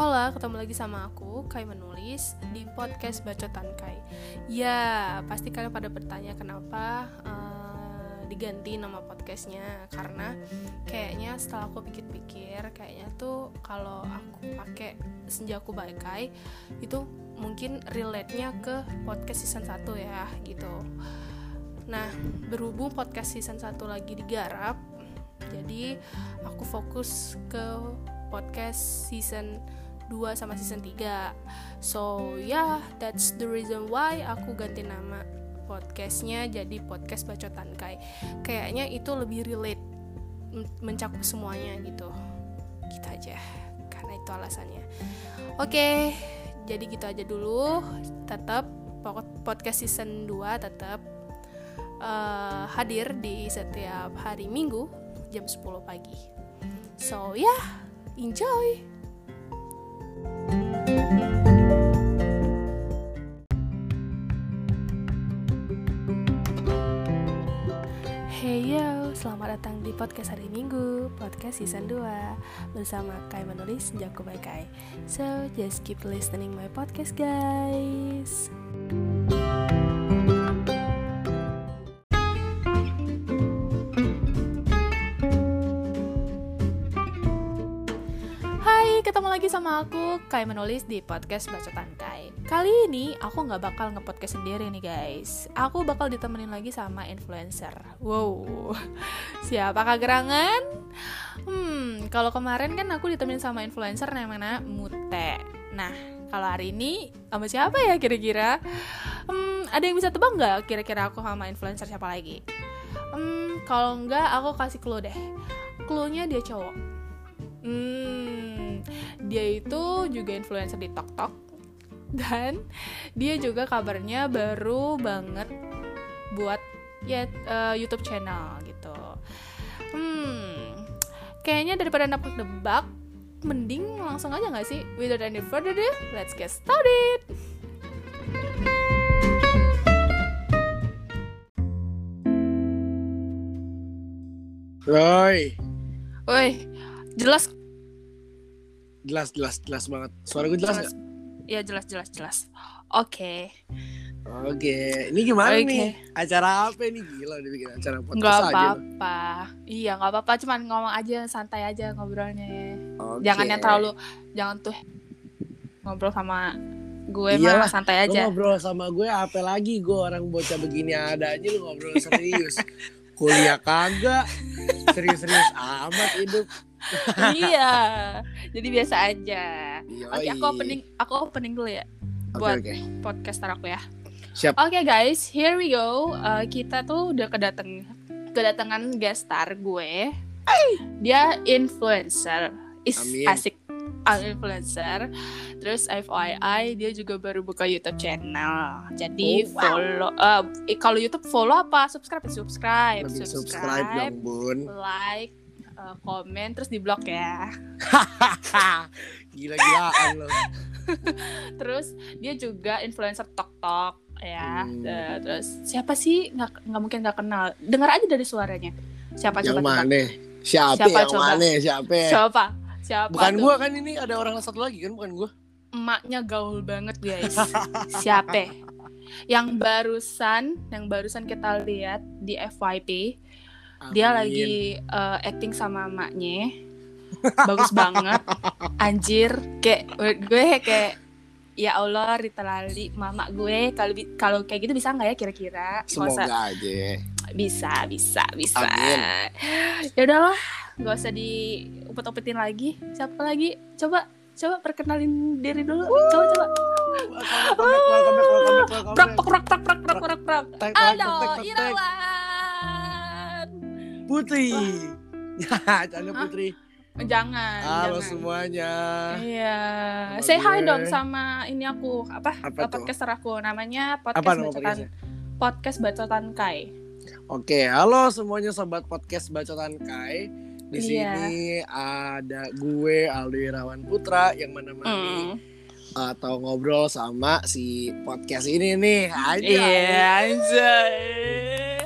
Hola, ketemu lagi sama aku, Kai Menulis, di podcast Bacotan Kai. Ya, pasti kalian pada bertanya kenapa uh, diganti nama podcastnya. Karena kayaknya setelah aku pikir-pikir, kayaknya tuh kalau aku pakai Senjaku Baikai Itu mungkin relate-nya ke podcast season 1 ya, gitu. Nah, berhubung podcast season 1 lagi digarap jadi aku fokus ke podcast season 2 sama season 3 so yeah that's the reason why aku ganti nama podcastnya jadi podcast bacotan kai. Kayaknya itu lebih relate mencakup semuanya gitu. Gitu aja karena itu alasannya. Oke okay, jadi gitu aja dulu. Tetap podcast season 2 tetap uh, hadir di setiap hari minggu jam 10 pagi. So yeah, enjoy! Hey yo, selamat datang di podcast hari Minggu, podcast season 2 Bersama Kai menulis Jago Kai. So, just keep listening my podcast guys ketemu lagi sama aku Kai menulis di podcast Bacotan Kai Kali ini aku nggak bakal nge-podcast sendiri nih guys. Aku bakal ditemenin lagi sama influencer. Wow. Siapa gerangan? Hmm, kalau kemarin kan aku ditemenin sama influencer namanya Mute. Nah, kalau hari ini sama siapa ya kira-kira? Hmm, ada yang bisa tebak nggak kira-kira aku sama influencer siapa lagi? Hmm, kalau nggak aku kasih clue deh. Clue-nya dia cowok. Hmm, dia itu juga influencer di TokTok dan dia juga kabarnya baru banget buat ya uh, YouTube channel gitu. Hmm, kayaknya daripada nebak-nebak, mending langsung aja nggak sih? Without any further ado, let's get started. Roy. Woi, jelas jelas jelas jelas banget. Suara gue jelas nggak? Ya jelas jelas jelas. Oke. Okay. oke okay. ini gimana okay. nih? Acara apa nih gila dibikin acara podcast nggak apa-apa. Iya nggak apa-apa cuman ngomong aja santai aja ngobrolnya. Okay. jangan yang terlalu jangan tuh ngobrol sama gue Iyalah, mah santai aja. ngobrol sama gue apa lagi? Gue orang bocah begini ada aja lu ngobrol serius. Kuliah kagak. Serius-serius amat hidup iya jadi biasa aja. Oke okay, aku opening aku opening dulu ya buat okay, okay. podcaster aku ya. Siap. Oke okay, guys here we go. Uh, kita tuh udah kedateng kedatangan guest star gue. Dia influencer. Is Amin. asik. Uh, influencer. Terus FYI dia juga baru buka YouTube channel. Jadi oh, wow. follow uh, kalau YouTube follow apa? Subscribe subscribe Lebih subscribe, subscribe dong bun. Like uh, komen terus di blok ya. Gila-gilaan loh terus dia juga influencer tok tok ya. Hmm. terus siapa sih? Nggak nggak mungkin nggak kenal. Dengar aja dari suaranya. Siapa yang coba mana? Siapa, siapa yang coba? mana? Siapa? Siapa? Siapa bukan gue kan ini ada orang satu lagi kan bukan gue. Emaknya gaul banget guys. Siapa? Yang barusan, yang barusan kita lihat di FYP, Amin. dia lagi uh, acting sama emaknya. Bagus banget. Anjir, kayak gue kayak ya Allah Rita Lali mama gue. Kalau kalau kayak gitu bisa nggak ya kira-kira? Semoga Masa, aja. Bisa bisa bisa. Ya udahlah nggak usah diupet-upetin lagi. Siapa lagi? Coba coba perkenalin diri dulu. Coba coba. Prak prak prak prak prak prak prak halo Irawan Putri Canda Putri Jangan. Halo jangan. semuanya. Iya. Say hi dong sama ini aku apa? apa podcaster aku namanya podcast apa bacotan podcast bacotan Kai. Oke, halo semuanya sobat podcast bacotan Kai. Di iya. sini ada gue Aldi Irawan Putra yang menemani mm. atau ngobrol sama si podcast ini nih aja. Iya, aja.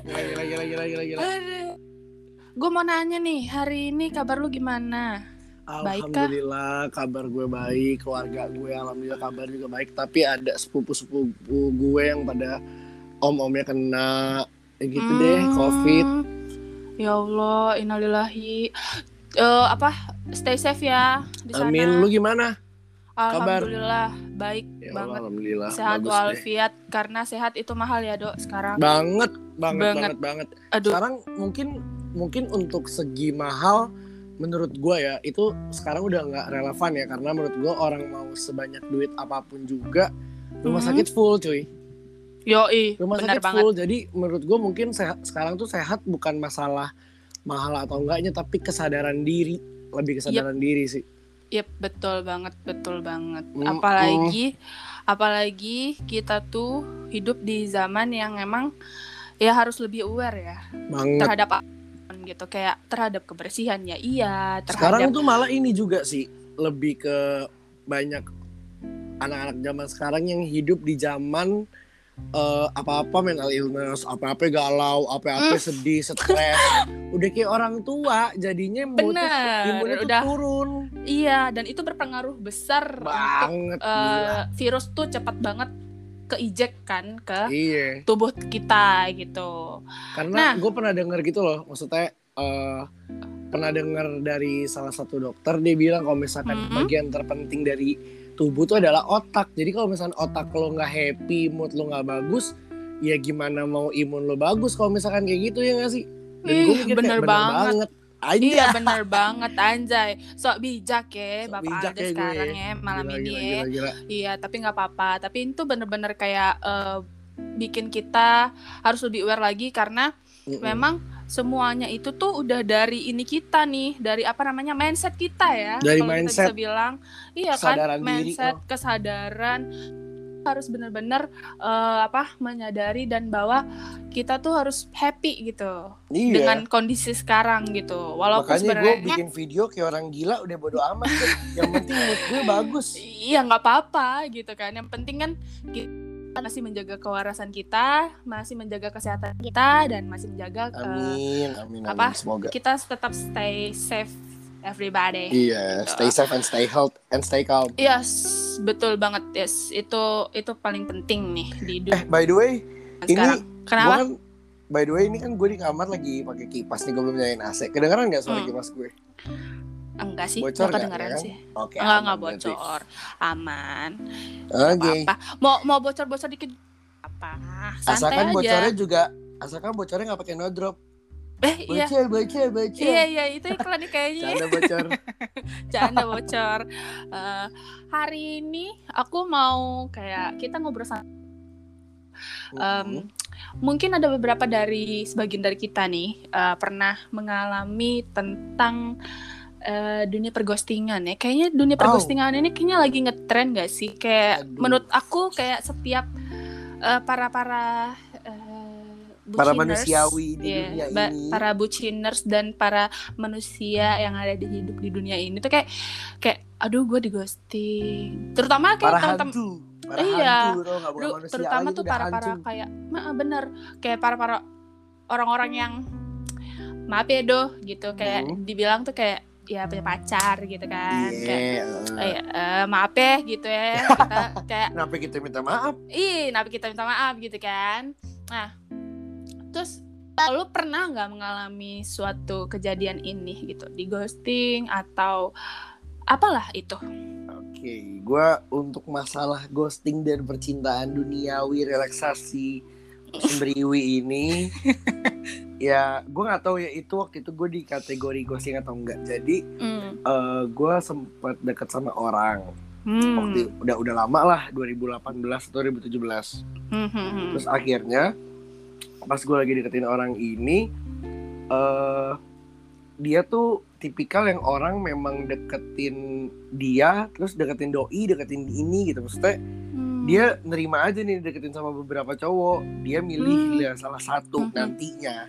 Lagi lagi lagi lagi lagi. Gue mau nanya nih, hari ini kabar lu gimana? Alhamdulillah kabar gue baik, keluarga gue alhamdulillah kabar juga baik. Tapi ada sepupu-sepupu gue yang pada om-omnya kena ya gitu hmm. deh covid. Ya Allah, innalillahi. Uh, apa? Stay safe ya di sana. Amin. Lu gimana? Alhamdulillah kabar? baik ya Allah, banget. Alhamdulillah. Sehat walafiat karena sehat itu mahal ya, Dok, sekarang. Banget, banget, banget, banget. Aduh. Sekarang mungkin mungkin untuk segi mahal menurut gue ya itu sekarang udah nggak relevan ya karena menurut gue orang mau sebanyak duit apa pun juga rumah hmm. sakit full cuy Yoi, rumah sakit banget. full jadi menurut gue mungkin sehat, sekarang tuh sehat bukan masalah mahal atau enggaknya tapi kesadaran diri lebih kesadaran yep. diri sih Yep, betul banget, betul banget. Mm, apalagi, apalagi kita tuh hidup di zaman yang emang ya harus lebih aware ya banget. terhadap gitu kayak terhadap kebersihan ya iya terhadap sekarang tuh malah ini juga sih lebih ke banyak anak-anak zaman sekarang yang hidup di zaman uh, apa-apa mental illness, apa-apa galau, apa-apa mm. sedih, stres. udah kayak orang tua, jadinya Bener, udah turun. Iya, dan itu berpengaruh besar banget. Untuk, uh, virus tuh cepat banget keijek kan ke iya. tubuh kita gitu. Karena nah, gue pernah denger gitu loh, maksudnya uh, pernah denger dari salah satu dokter dia bilang kalau misalkan mm -hmm. bagian terpenting dari tubuh itu adalah otak. Jadi kalau misalkan otak lo nggak happy, mood lo nggak bagus, ya gimana mau imun lo bagus kalau misalkan kayak gitu ya nggak sih? Dan Ih, bener, bener banget. banget Aja. Iya bener banget anjay. Sok bijak ya Bapak bijak ada ya sekarang ya malam gila, ini gila, ya. Gila, gila. Iya tapi nggak apa-apa. Tapi itu bener-bener kayak uh, bikin kita harus lebih aware lagi karena mm -mm. memang semuanya itu tuh udah dari ini kita nih dari apa namanya mindset kita ya dari mindset kita bisa bilang iya kan mindset diri, oh. kesadaran harus benar-benar uh, apa menyadari dan bahwa kita tuh harus happy gitu iya. dengan kondisi sekarang gitu walaupun makanya gue bikin video kayak orang gila udah bodo amat tuh yang penting mood gue bagus iya nggak apa-apa gitu kan yang penting kan kita masih menjaga kewarasan kita masih menjaga kesehatan kita dan masih menjaga amin, amin, amin. apa Semoga. kita tetap stay safe everybody. Iya, gitu. stay safe and stay health and stay calm. Yes, betul banget. Yes, itu itu paling penting nih di hidup. Eh, by the way, sekarang. ini kenapa? Kan, by the way, ini kan gue di kamar lagi pakai kipas nih, gue belum nyalain AC. Kedengeran nggak suara hmm. kipas gue? Enggak sih, bocor gak kedengeran ya, sih. Oke, okay, enggak enggak bocor. Aman. Oke. Okay. Apa, Mau mau bocor-bocor dikit apa? Santai asalkan aja. bocornya juga asalkan bocornya nggak pakai no drop. Eh iya. Bocor, bocor, bocor. Iya iya itu iklan nih kayaknya. Canda bocor. Canda bocor. Uh, hari ini aku mau kayak kita ngobrol sama um, mungkin ada beberapa dari sebagian dari kita nih uh, pernah mengalami tentang uh, dunia perghostingan ya. Kayaknya dunia perghostingan oh. ini kayaknya lagi ngetren gak sih? Kayak Aduh. menurut aku kayak setiap uh, para para para manusiawi di yeah, dunia ini. para buciners dan para manusia yang ada di hidup di dunia ini tuh kayak kayak aduh gue di ghosting terutama kayak teman-teman iya hantu, terutama tuh para para kayak mah bener. Kayak para para orang-orang yang maaf ya doh gitu kayak hmm. dibilang tuh kayak ya punya pacar gitu kan yeah. kayak uh, uh, maaf ya gitu ya kita kayak kenapa kita minta maaf? Ih kenapa kita minta maaf gitu kan. Nah terus lu pernah nggak mengalami suatu kejadian ini gitu di ghosting atau apalah itu oke okay. gue untuk masalah ghosting dan percintaan duniawi relaksasi sembriwi ini ya gue nggak tahu ya itu waktu itu gue di kategori ghosting atau enggak jadi mm. uh, eh, gue sempat deket sama orang hmm. waktu udah udah lama lah 2018 atau 2017 hmm, hmm, hmm. terus akhirnya pas gue lagi deketin orang ini uh, dia tuh tipikal yang orang memang deketin dia terus deketin doi deketin ini gitu maksudnya hmm. dia nerima aja nih deketin sama beberapa cowok dia milih hmm. ya salah satu hmm. nantinya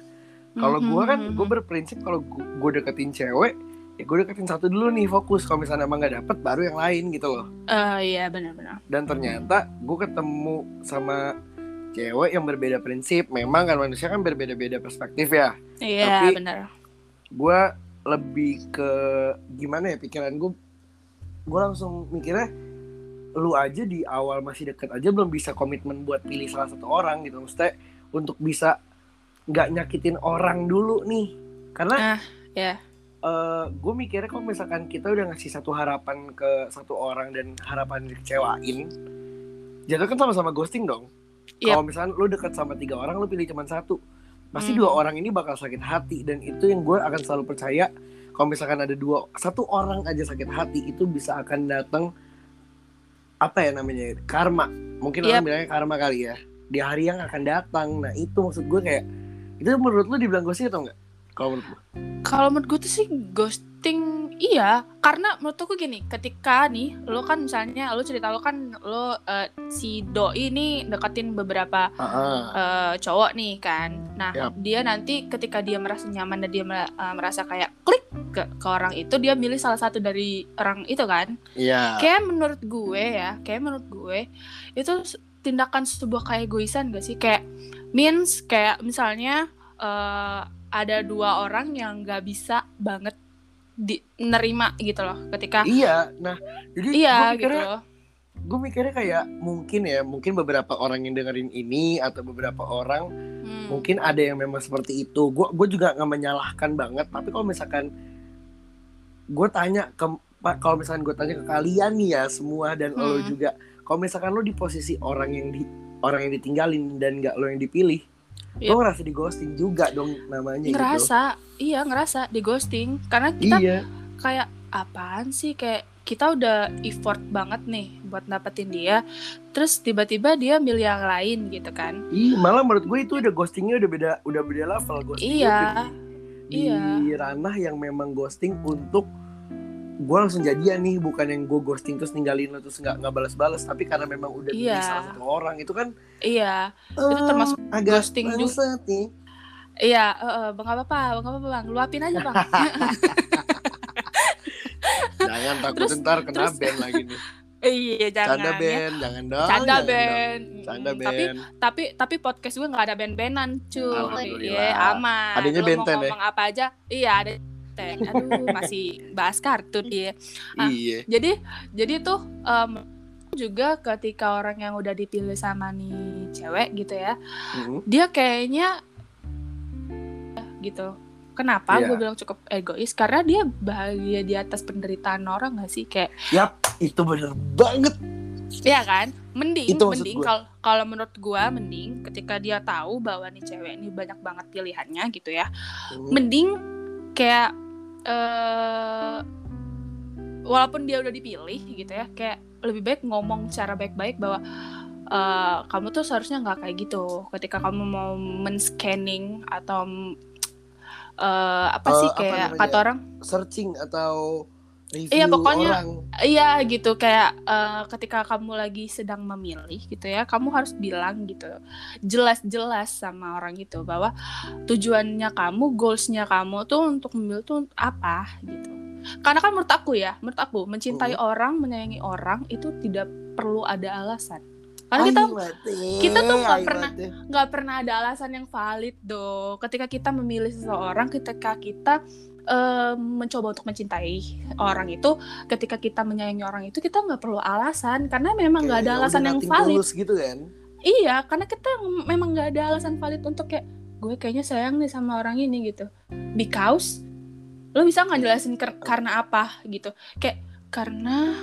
kalau gue kan hmm. gue berprinsip kalau gue deketin cewek ya gue deketin satu dulu nih fokus kalau misalnya emang gak dapet baru yang lain gitu loh uh, iya benar-benar dan ternyata gue ketemu sama cewek yang berbeda prinsip memang kan manusia kan berbeda-beda perspektif ya. Iya benar. gue lebih ke gimana ya pikiran gue gue langsung mikirnya lu aja di awal masih deket aja belum bisa komitmen buat pilih salah satu orang gitu. Maksudnya untuk bisa nggak nyakitin orang dulu nih. Karena ah ya uh, gue mikirnya kalau misalkan kita udah ngasih satu harapan ke satu orang dan harapan dikecewain jadi kan sama-sama ghosting dong Yep. kalau misalkan lu deket sama tiga orang lu pilih cuma satu pasti Hmm. dua orang ini bakal sakit hati dan itu yang gue akan selalu percaya kalau misalkan ada dua satu orang aja sakit hati itu bisa akan datang apa ya namanya karma mungkin orang Yep. bilangnya karma kali ya di hari yang akan datang nah itu maksud gue kayak itu menurut lu dibilang ghosting atau enggak kalau menurut lu Kalau menurut gue tuh sih ghosting iya karena menurut aku gini ketika nih lo kan misalnya lo cerita lo kan lo eh, si doi ini deketin beberapa Heeh. eh, cowok nih kan nah Yap. dia nanti ketika dia merasa nyaman dan dia eh, merasa kayak klik ke, ke orang itu dia milih salah satu dari orang itu kan Iya. kayak menurut gue ya kayak menurut gue itu tindakan sebuah keegoisan gak sih kayak means kayak misalnya eh, ada dua orang yang gak bisa banget di nerima gitu loh ketika Iya, nah jadi iya gue gitu mikirnya, loh gue mikirnya kayak mungkin ya, mungkin beberapa orang yang dengerin ini atau beberapa orang Hmm. mungkin ada yang memang seperti itu. Gue gue juga nggak menyalahkan banget, tapi kalau misalkan gue tanya ke kalau misalkan gue tanya ke kalian nih ya semua dan lo Hmm. juga, kalau misalkan lo di posisi orang yang di orang yang ditinggalin dan nggak lo yang dipilih, Iya. lo ngerasa di ghosting juga dong namanya ngerasa iya ngerasa di ghosting. Karena gitu. kita Iya, kayak apaan sih? Kayak kita udah effort banget nih buat dapetin dia. Terus tiba-tiba dia milih yang lain gitu kan. Iya, malah menurut gue itu udah ghostingnya udah beda, udah beda level ghostingnya Iya, di, di ranah yang memang ghosting untuk gue langsung jadian nih bukan yang gue ghosting terus ninggalin lo terus nggak nggak balas-balas tapi karena memang udah milih salah satu orang itu kan iya eh, termasuk agak ghosting juga. nih. iya eh, eh, bang apa apa bang apa apa bang. Luapin aja bang. Jangan takut Terus- ntar kena terus- band lagi nih. Iya jangan canda ya. band jangan dong. Canda jangan dong. band. Canda Mm, tapi band. tapi tapi podcast gue nggak ada band-bandan cuy. Iya aman. Adanya Lo mau benten ya? ngomong apa aja? Iya ada aduh masih bahas kartun dia Ah. iya jadi jadi tuh em, juga ketika orang yang udah dipilih sama nih cewek gitu ya Mhm. dia kayaknya gitu kenapa Iya. gue bilang cukup egois karena dia bahagia di atas penderitaan orang gak sih kayak yap itu bener banget ya kan mending Itu mending kalau kalau menurut gue mending ketika dia tahu bahwa nih cewek ini banyak banget pilihannya gitu ya Mhm. mending kayak eh walaupun dia udah dipilih gitu ya kayak lebih baik ngomong secara baik-baik bahwa eh, kamu tuh seharusnya nggak kayak gitu ketika kamu mau men-scanning atau eh, apa Eh, sih apa kayak namanya? kata orang searching atau review Iya, pokoknya- orang. iya gitu kayak eh, ketika kamu lagi sedang memilih gitu ya kamu harus bilang gitu jelas-jelas sama orang itu bahwa tujuannya kamu goalsnya kamu tuh untuk memilih tuh apa gitu. Karena kan menurut aku ya menurut aku mencintai orang menyayangi orang itu tidak perlu ada alasan. Karena kita kita tuh nggak pernah- nggak pernah ada alasan yang valid do ketika kita memilih seseorang ketika kita eh, mencoba untuk mencintai orang itu ketika kita menyayangi orang itu kita nggak perlu alasan karena memang nggak ada alasan yang valid. gitu kan? Iya karena kita memang nggak ada alasan valid untuk kayak gue kayaknya sayang nih sama orang ini gitu. Because lo bisa nggak jelasin karena apa gitu. Kayak karena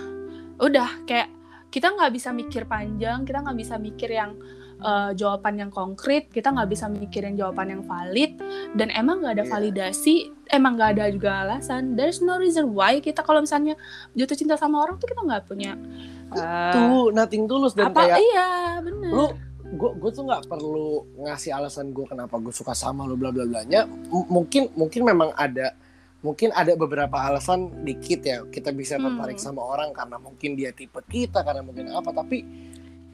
udah kayak kita nggak bisa mikir panjang kita nggak bisa mikir yang eh, jawaban yang konkret kita nggak bisa mikirin jawaban yang valid dan emang nggak ada Iya. validasi emang nggak ada juga alasan. There's no reason why kita kalau misalnya jatuh cinta sama orang tuh kita nggak punya eh, tuh nothing tulus dan apa? kayak iya bener. lu gue gue tuh nggak perlu ngasih alasan gue kenapa gue suka sama lu bla bla blanya M- mungkin mungkin memang ada mungkin ada beberapa alasan dikit ya kita bisa Hmm. tertarik sama orang karena mungkin dia tipe kita karena mungkin apa tapi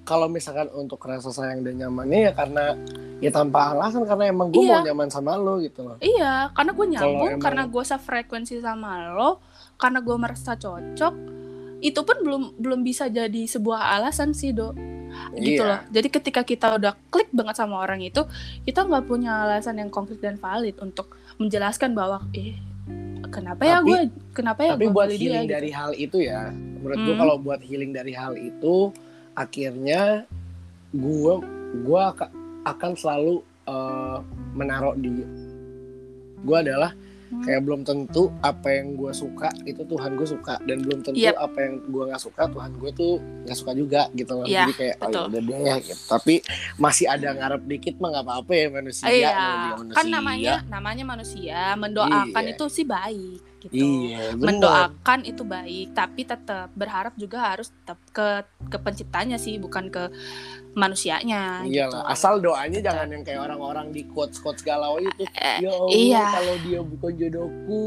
kalau misalkan untuk rasa sayang dan nyamannya ya karena ya tanpa alasan karena emang gue Iya. mau nyaman sama lo gitu loh Iya, karena gue nyambung, emang- karena gue sefrekuensi sama lo, karena gue merasa cocok, itu pun belum belum bisa jadi sebuah alasan sih do, gitu Iya. loh. Jadi ketika kita udah klik banget sama orang itu, kita nggak punya alasan yang konkret dan valid untuk menjelaskan bahwa, eh, kenapa ya Tapi- gue kenapa ya tapi gua buat dia healing gitu. dari hal itu ya menurut gue Hmm. kalau buat healing dari hal itu akhirnya gue gue aka- akan selalu eh, menaruh di gue adalah Hmm. kayak belum tentu apa yang gue suka itu Tuhan gue suka dan belum tentu Yep. apa yang gue nggak suka Tuhan gue tuh nggak suka juga gitu loh Iya, jadi kayak oh, betul. udah deh gitu. tapi masih ada ngarep dikit mah nggak apa-apa ya manusia iya namanya manusia. kan namanya namanya manusia mendoakan Iya. itu sih baik gitu iya mendoakan itu baik tapi tetap berharap juga harus tetap ke ke penciptanya sih bukan ke manusianya Iyalah, gitu. asal doanya jangan yang kayak orang-orang di quotes-quotes galau itu. Eh, Ya Allah, iya. kalau dia bukan jodohku,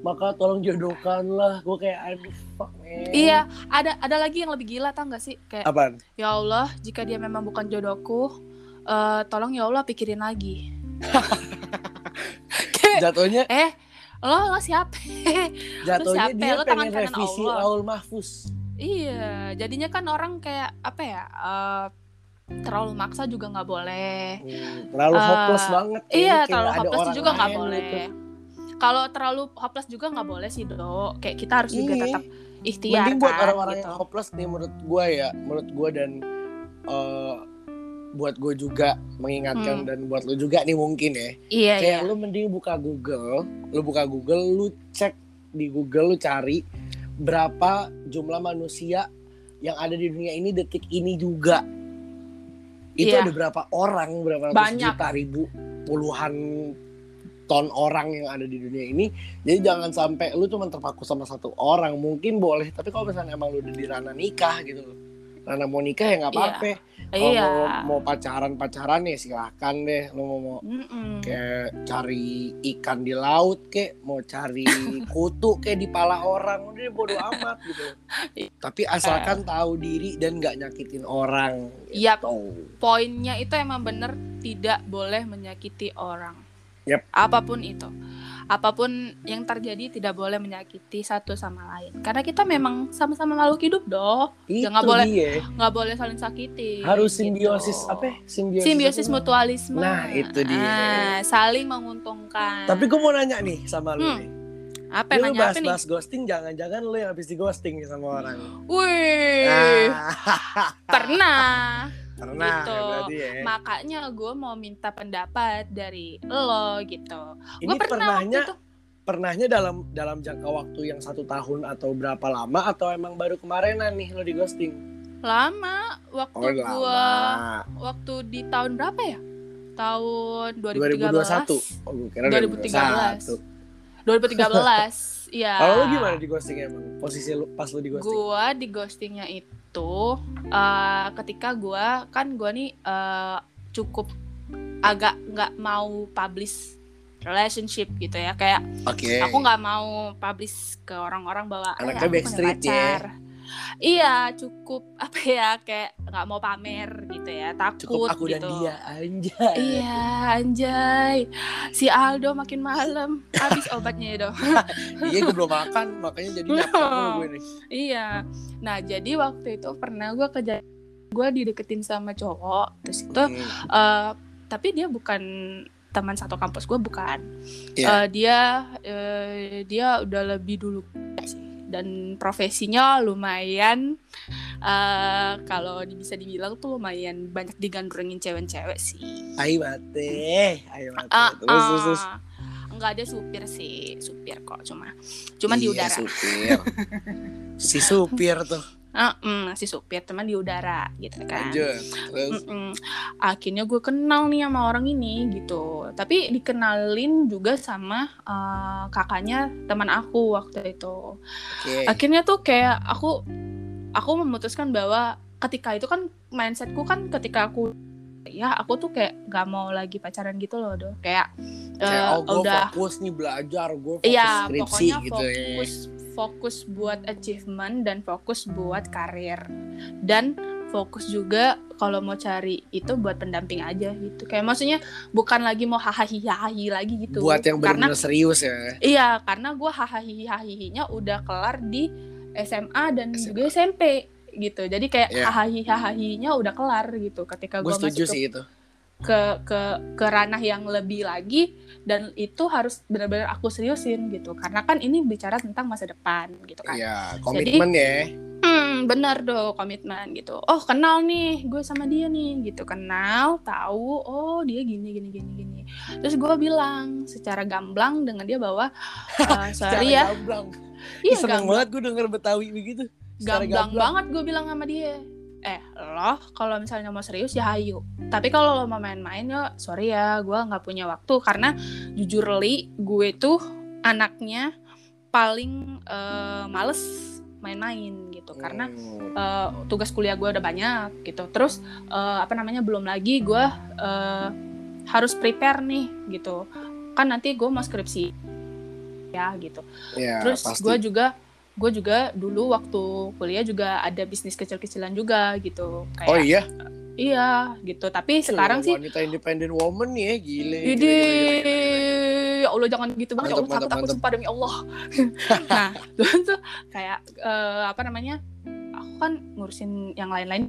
maka tolong jodohkanlah. Gue kayak aduh fuck man. iya ada ada lagi yang lebih gila tau gak sih kayak Apaan? ya Allah jika dia memang bukan jodohku eh, tolong ya Allah pikirin lagi Kayak, Jatuhnya eh lo lo siapa jatuhnya siapa? dia Lu pengen tangan kanan revisi Allah. Raul Mahfuz. iya jadinya kan orang kayak apa ya eh, terlalu maksa juga nggak boleh Hmm, terlalu Eh, hopeless banget. kayaknya Iya, kayak terlalu hopeless juga nggak boleh. gitu. Kalau terlalu hopeless juga nggak boleh sih, Dok. Kayak kita harus juga tetap ikhtiar Mending buat orang-orang gitu. yang hopeless nih menurut gue ya, menurut gue dan eh, buat gue juga mengingatkan Hmm. dan buat lu juga nih mungkin ya. Iya, kayak iya. lu mending buka Google, lu buka Google, lu cek di Google, lu cari berapa jumlah manusia yang ada di dunia ini detik ini juga. Itu Iya. ada berapa orang, berapa ratus Banyak. juta, ribu, puluhan ton orang yang ada di dunia ini. Jadi jangan sampai lu cuma terpaku sama satu orang. Mungkin boleh, tapi kalau misalnya emang lu udah di ranah nikah gitu. Ranah mau nikah ya nggak Iya. apa-apa. Kalau Iya. mau, mau pacaran-pacaran ya silahkan deh. Lu mau, mau kayak cari ikan di laut kek mau cari kutu kayak di pala orang udah bodo amat gitu tapi asalkan tahu diri dan nggak nyakitin orang Yap. gitu. Poinnya itu emang bener tidak boleh menyakiti orang. Yap. Apa pun itu. Apa pun yang terjadi tidak boleh menyakiti satu sama lain. Karena kita memang sama-sama makhluk hidup, doh. nggak boleh Nggak boleh saling sakiti. harus gitu. simbiosis apa ya? simbiosis, Simbiosis apa? mutualisme. Nah, itu dia. Ah, saling menguntungkan. tapi gue mau nanya nih sama lu Hmm, nih apa lu nanya apa nih? ghosting jangan-jangan lu yang habis di ghosting sama orang Wih, nah, pernah. Pernah Gitu. ya berarti ya Makanya gue mau minta pendapat dari lo gitu. ini Gue pernah waktu pernahnya itu. pernahnya dalam dalam jangka waktu yang satu tahun atau berapa lama atau emang baru kemarinan nih lo di ghosting? lama waktu Oh gua lama. waktu di tahun berapa ya? Tahun 2021. 2013. Oh gue kira 2013. 2021. 2013. Iya. Kalau lo gimana di ghosting emang? Posisi lu pas lo di ghosting? Gua di ghostingnya itu eh, ketika gua kan gua nih eh, cukup agak nggak mau publish relationship gitu ya kayak Oke. aku nggak mau publish ke orang-orang bahwa "Eh, Anaknya backstreet ya. Pacar." Iya, cukup apa ya kayak nggak mau pamer gitu ya, takut Cukup aku gitu. dan dia anjay. Iya, anjay. Si Aldo makin malam habis obatnya ya, Do. iya gue belum makan makanya jadi gue nih. Iya. Nah, jadi waktu itu pernah gue kerja gue dideketin sama cowok, terus itu Hmm, eh, tapi dia bukan teman satu kampus gue bukan. Iya. Eh, dia eh, dia udah lebih dulu dan profesinya lumayan eh kalau di- bisa dibilang tuh lumayan banyak digandrungin cewek-cewek sih. Ayo bate, ayo bate. Ah, terus terus terus. ah. Enggak ada supir sih, supir kok cuma cuman di Iya, udara. supir. si supir tuh. Ah, mm, si supir teman di udara gitu kan. Lanjut. Terus Mm-mm. Akhirnya gue kenal nih sama orang ini gitu. Tapi dikenalin juga sama eh, kakaknya teman aku waktu itu. oke. Akhirnya tuh kayak aku aku memutuskan bahwa ketika itu kan mindsetku kan ketika aku ya aku tuh kayak nggak mau lagi pacaran gitu loh doh kayak, Kayak eh, oh gue udah fokus nih belajar, gue fokus Iya, skripsi pokoknya gitu ya. fokus fokus buat achievement dan fokus buat karir dan fokus juga kalau mau cari itu buat pendamping aja gitu. Kayak maksudnya bukan lagi mau hahaha lagi gitu. Buat yang benar-benar serius ya. iya, karena gua hahaha udah kelar di SMA dan SMA. juga SMP gitu. Jadi kayak Iya. hahaha udah kelar gitu ketika Gue masuk ke sih itu. ke ke ke ranah yang lebih lagi dan itu harus benar-benar aku seriusin gitu karena kan ini bicara tentang masa depan gitu kan Iya, komitmen ya. hmm, benar dong komitmen gitu oh kenal nih gue sama dia nih gitu kenal tahu oh dia gini gini gini gini terus gue bilang secara gamblang dengan dia bahwa uh, Secara sorry ya Gamblang. iya gamblang, banget gue denger Betawi begitu. Gamblang banget gue bilang sama dia. Eh lo kalau misalnya mau serius ya hayu. Tapi kalau lo mau main-main ya sorry ya gue nggak punya waktu. Karena jujur li gue tuh anaknya paling eh, males main-main gitu. Karena eh, tugas kuliah gue udah banyak gitu. Terus eh, apa namanya belum lagi gue eh, harus prepare nih gitu. Kan nanti gue mau skripsi ya gitu. Ya, terus gue juga gue juga dulu waktu kuliah juga ada bisnis kecil-kecilan juga gitu kayak Oh iya, iya gitu tapi sekarang sih wanita independent woman ya, gile. Gile. ya Allah jangan gitu banget, ya Mantap, Allah takut mantap, takut mantap. sumpah demi Allah. nah, dulu tuh kayak eh, apa namanya, aku kan ngurusin yang lain-lain.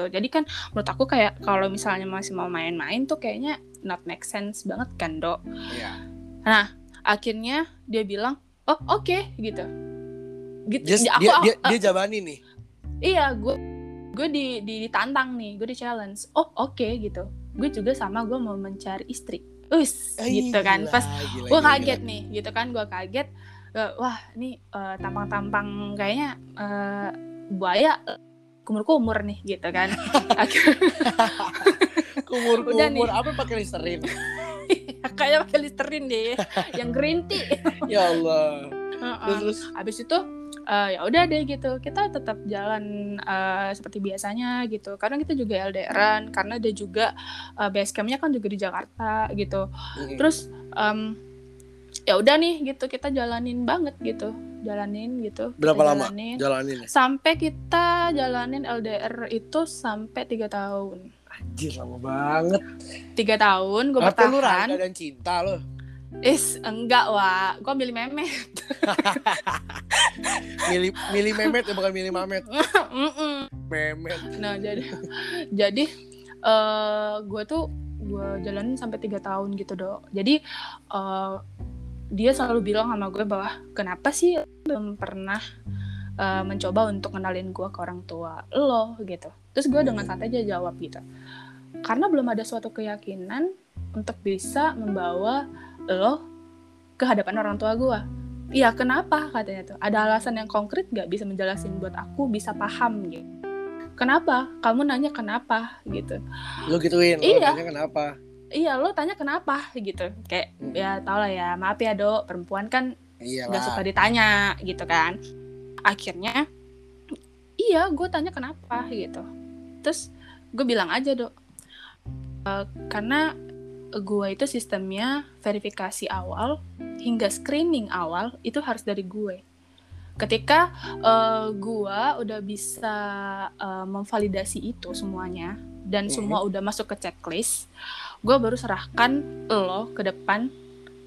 Jadi kan menurut aku kayak kalau misalnya masih mau main-main tuh kayaknya not make sense banget kan dok. Iya. Akhirnya dia bilang, oh oke gitu. Gitu. Just, aku, dia, aku- dia, eh, dia jabani nih. iya gue gue di, di- ditantang nih gue di challenge oh oke gitu gue juga sama gue mau mencari istri us Ih, gitu kan gila, pas gue kaget gila. nih gitu kan gue kaget wah ini eh, tampang-tampang kayaknya eh, buaya kumur-kumur nih gitu kan Akhirnya Kumur Udah nih. kumur apa pakai listerin? kayak pakai listerin deh yang green tea ya Allah. Terus terus habis itu eh, ya udah deh gitu kita tetap jalan eh, seperti biasanya gitu karena kita juga LDRan karena dia juga eh, base campnya kan juga di Jakarta gitu mm, terus em, ya udah nih gitu kita jalanin banget gitu jalanin gitu Berapa lama? jalanin. jalanin ya. sampai kita jalanin LDR itu sampai tiga tahun Anjir lama banget. tiga tahun gue lu bertahan dan cinta lo? Is enggak wah gue milih meme Milih milih Memet ya bukan milih Mamet. Memet. Nah jadi jadi eh gue tuh gue jalanin sampai tiga tahun gitu dok. Jadi eh dia selalu bilang sama gue bahwa kenapa sih belum pernah eh, mencoba untuk kenalin gue ke orang tua lo gitu. Terus gue dengan santai aja jawab gitu. Karena belum ada suatu keyakinan untuk bisa membawa lo ke hadapan orang tua gue. Iya kenapa katanya tuh? Ada alasan yang konkret gak bisa menjelasin buat aku bisa paham gitu kenapa kamu nanya kenapa gitu Lu gituin. Iya. tanya kenapa? iya lo tanya kenapa gitu kayak Hmm. ya tau lah ya maaf ya dok perempuan kan Iya nggak suka ditanya gitu kan akhirnya iya gue tanya kenapa gitu terus gue bilang aja dok "Eh, karena gue itu sistemnya verifikasi awal hingga screening awal itu harus dari gue. Ketika eh, gue udah bisa eh, memvalidasi itu semuanya dan Mhm. semua udah masuk ke checklist gue baru serahkan lo ke depan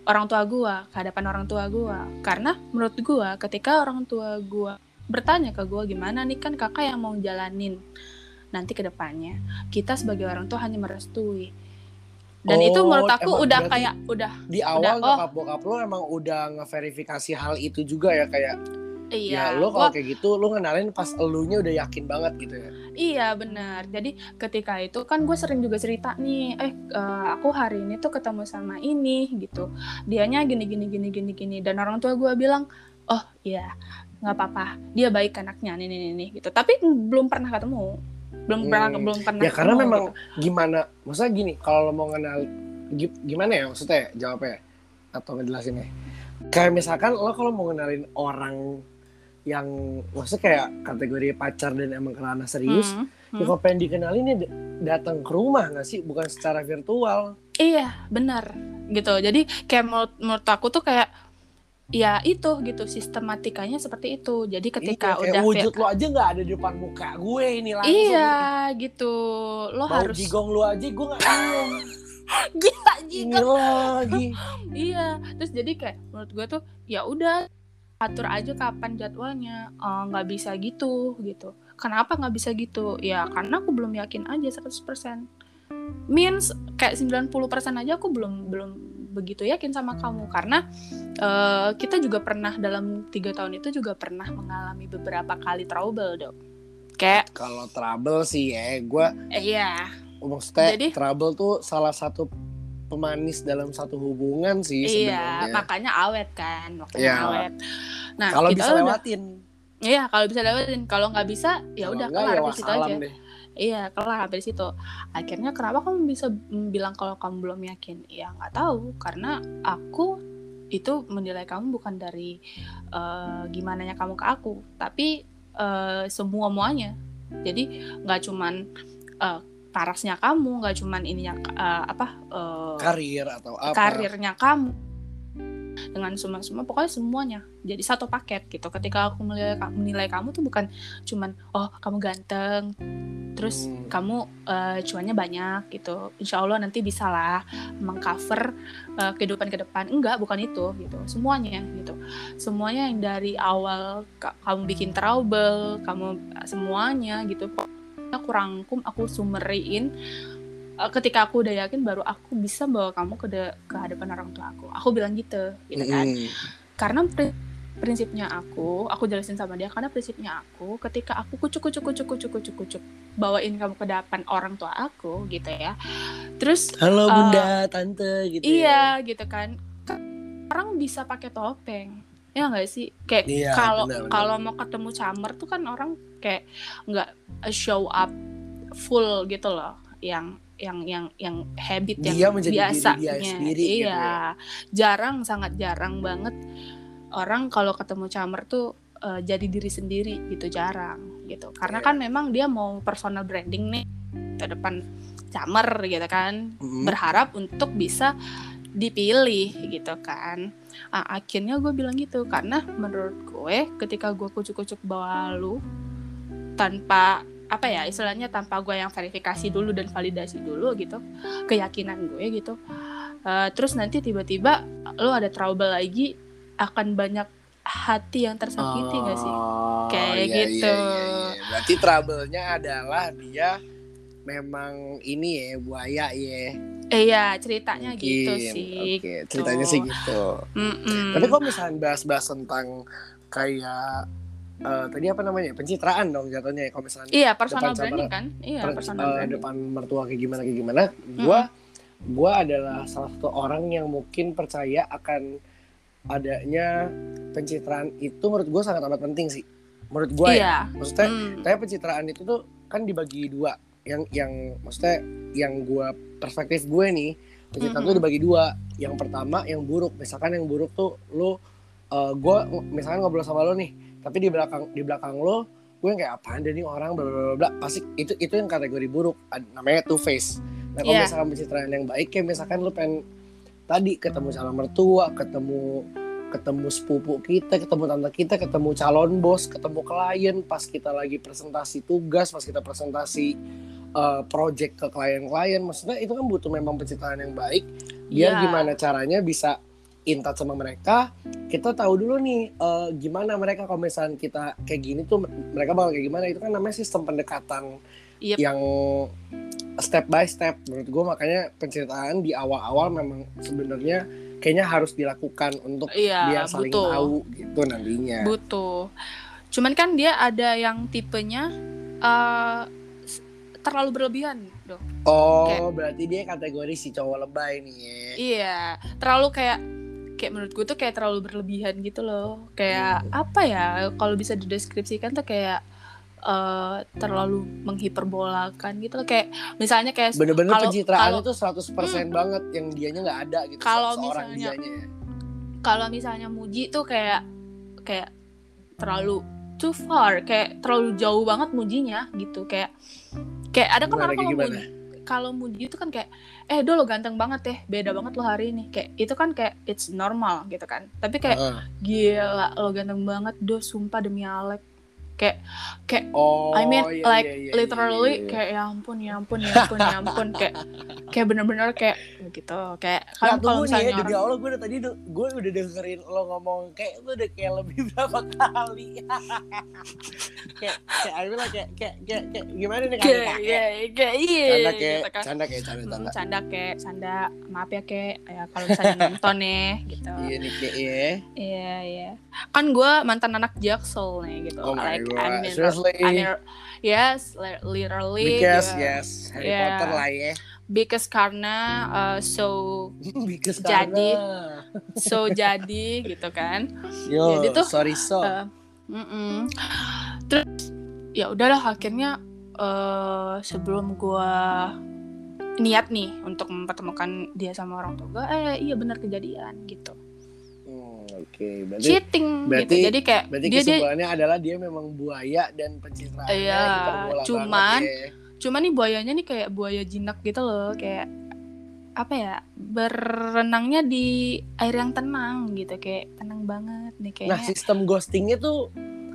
orang tua gue ke hadapan orang tua gue karena menurut gue ketika orang tua gue bertanya ke gue gimana nih kan kakak yang mau jalanin nanti ke depannya? Kita sebagai orang tua hanya merestui dan itu Oh, menurut aku emang udah kayak udah Di awal Udah, oh. nyokap bokap lo emang udah ngeverifikasi hal itu juga ya kayak iya ya lo kalau kayak gitu lo ngenalin pas elunya udah yakin banget gitu ya. Iya benar. Jadi ketika itu kan gue sering juga cerita nih, eh eh, aku hari ini tuh ketemu sama ini gitu. Dianya gini gini gini gini gini dan orang tua gue bilang, oh iya nggak apa-apa, dia baik anaknya nih nih nih, nih," gitu. Tapi belum pernah ketemu, belum pernah Hmm. belum pernah. Ya karena memang gitu. gimana? Maksudnya gini, kalau lo mau kenal gi- gimana ya maksudnya jawabnya atau ngejelasinnya? Kayak misalkan lo kalau mau kenalin orang yang maksudnya kayak kategori pacar dan emang kenal serius, Hmm, ya hmm. kalau pengen dikenalin ya datang ke rumah nggak sih, bukan secara virtual. Iya benar gitu. Jadi kayak menurut, menurut aku tuh kayak ya itu gitu sistematikanya seperti itu. Jadi ketika Iya, udah wujud lo aja nggak ada di depan muka gue ini langsung. Iya gitu. Lo harus jigong lo aja gue nggak gila jigong. lagi. Iya, terus jadi kayak menurut gue tuh ya udah atur aja kapan jadwalnya. Eh, nggak bisa gitu gitu. Kenapa nggak bisa gitu? Ya karena aku belum yakin aja 100%. means kayak 90% aja aku belum belum begitu yakin sama kamu. Karena uh, kita juga pernah dalam tiga tahun itu juga pernah mengalami beberapa kali trouble dok. Kayak kalau trouble sih ya gue eh, iya. maksudnya Jadi, trouble tuh salah satu pemanis dalam satu hubungan sih iya sebenarnya. makanya awet kan makanya ya. awet. Nah kalau bisa udah, lewatin. Iya kalau bisa lewatin. Kalau nggak bisa ya udah kelar ya di situ aja. deh iya kelar sampai di situ akhirnya kenapa kamu bisa bilang kalau kamu belum yakin? Ya nggak tahu. Karena aku itu menilai kamu bukan dari uh, gimana nya kamu ke aku. Tapi uh, semua muanya. Jadi nggak cuman uh, parasnya kamu nggak cuman ininya uh, apa uh, karir atau apa. karirnya kamu dengan semua semua pokoknya semuanya jadi satu paket gitu. Ketika aku menilai, menilai kamu tuh bukan cuman oh kamu ganteng terus hmm. kamu uh, cuannya banyak gitu. Insya Allah nanti bisa lah mengcover uh, kehidupan ke depan. Enggak bukan itu gitu. Semuanya gitu. Semuanya yang dari awal kamu bikin trouble kamu semuanya gitu. Aku rangkum aku sumeriin ketika aku udah yakin baru aku bisa bawa kamu ke de ke hadapan orang tua aku. Aku bilang gitu gitu kan. Mm. karena pri prinsipnya aku aku jelasin sama dia karena prinsipnya aku ketika aku kucuk kucuk kucuk kucuk kucuk kucuk bawain kamu ke depan orang tua aku gitu ya. Terus halo bunda uh, tante gitu iya ya. gitu kan. Orang bisa pakai topeng ya nggak sih? Kayak kalau iya, kalau mau ketemu camer tuh kan orang kayak nggak show up full gitu loh yang yang yang yang habit dia yang menjadi biasanya dia sendiri gitu iya gitu ya. jarang sangat jarang banget orang kalau ketemu camer tuh uh, jadi diri sendiri gitu jarang gitu karena yeah. kan memang dia mau personal branding nih ke depan camer gitu kan mm-hmm. berharap untuk bisa dipilih gitu kan nah, akhirnya gue bilang gitu karena menurut gue ketika gue kucuk-kucuk bawa lu tanpa apa ya istilahnya tanpa gue yang verifikasi dulu dan validasi dulu gitu keyakinan gue gitu uh, terus nanti tiba-tiba lo ada trouble lagi akan banyak hati yang tersakiti oh, gak sih kayak iya, gitu iya, iya, iya. berarti trouble-nya adalah dia memang ini ya buaya ya iya ceritanya Mungkin. gitu sih okay. ceritanya sih gitu mm -mm. tapi kok misalnya bahas-bahas tentang kayak uh, tadi apa namanya pencitraan dong jatuhnya kalau misalnya iya personal branding kan iya per, personal uh, branding. depan mertua kayak gimana kayak gimana gue hmm. gue adalah salah satu orang yang mungkin percaya akan adanya pencitraan itu menurut gue sangat amat penting sih menurut gue ya. iya. ya maksudnya hmm. kayak pencitraan itu tuh kan dibagi dua yang yang maksudnya yang gue perspektif gue nih pencitraan mm -hmm. tuh dibagi dua yang pertama yang buruk misalkan yang buruk tuh lo uh, gue misalkan ngobrol sama lo nih tapi di belakang di belakang lo gue yang kayak apaan deh nih orang bla bla bla pasti itu itu yang kategori buruk namanya two face nah kalau yeah. misalkan pencitraan yang baik kayak misalkan lo pengen tadi ketemu calon mertua ketemu ketemu sepupu kita, ketemu tante kita, ketemu calon bos, ketemu klien pas kita lagi presentasi tugas, pas kita presentasi uh, project ke klien-klien, maksudnya itu kan butuh memang pencitraan yang baik. Biar yeah. gimana caranya bisa intat sama mereka kita tahu dulu nih uh, gimana mereka kalau misalnya kita kayak gini tuh mereka bakal kayak gimana itu kan namanya sistem pendekatan yep. yang step by step menurut gue makanya penceritaan di awal-awal memang sebenarnya kayaknya harus dilakukan untuk iya, dia saling butuh. tahu gitu nantinya butuh cuman kan dia ada yang tipenya uh, terlalu berlebihan dong oh kayak, berarti dia kategori si cowok lebay nih ya. iya terlalu kayak kayak menurut gue tuh kayak terlalu berlebihan gitu loh. Kayak hmm. apa ya kalau bisa dideskripsikan tuh kayak uh, terlalu menghiperbolakan gitu loh. Kayak misalnya kayak bener-bener pencitraan itu 100% hmm, banget yang dianya nggak ada gitu kalau misalnya kalau misalnya muji tuh kayak kayak terlalu too far kayak terlalu jauh banget mujinya gitu. Kayak kayak ada kan orang kalau muji kalau muji itu kan kayak eh do lo ganteng banget deh beda banget lo hari ini. Kayak itu kan kayak it's normal gitu kan. Tapi kayak uh. gila lo ganteng banget do sumpah demi Alek kayak kayak Oh, I mean iya, like iya, iya, literally iya, iya. kayak ya ampun ya ampun ya ampun ya ampun kayak kayak bener-bener kayak gitu kayak Nah, kan kalau nih ya, misalnya dari orang awal gue udah tadi gue udah dengerin lo ngomong kayak lu udah kayak lebih berapa kali. kayak kayak I bilang kayak kayak kayak, kayak gimana nih kayak kayak kayak iya Canda kayak gitu kan canda kayak canda canda. canda kayak canda maaf ya kayak ya kalau misalnya nonton nih gitu Iya nih kayak ya. iya iya kan gue mantan anak jaksel nih gitu Oh like god. I mean, Seriously. I mean, yes li- literally Because gitu. yes, Harry Yeah. Potter lah ya. because karena uh, so Because Jadi, karena- so jadi gitu kan Yo, jadi tuh, sorry so. Uh, mm-mm. terus ya udahlah akhirnya uh, sebelum gua niat nih untuk mempertemukan dia sama orang tua gua eh iya benar kejadian gitu Oke, berarti cheating berarti- gitu jadi kayak berarti dia dia adalah dia memang buaya dan pencitraannya Iya, hiperbola cuman banget ya. cuma nih buayanya nih kayak buaya jinak gitu loh kayak apa ya berenangnya di air yang tenang gitu kayak tenang banget nih Nah, kayaknya sistem ghostingnya tuh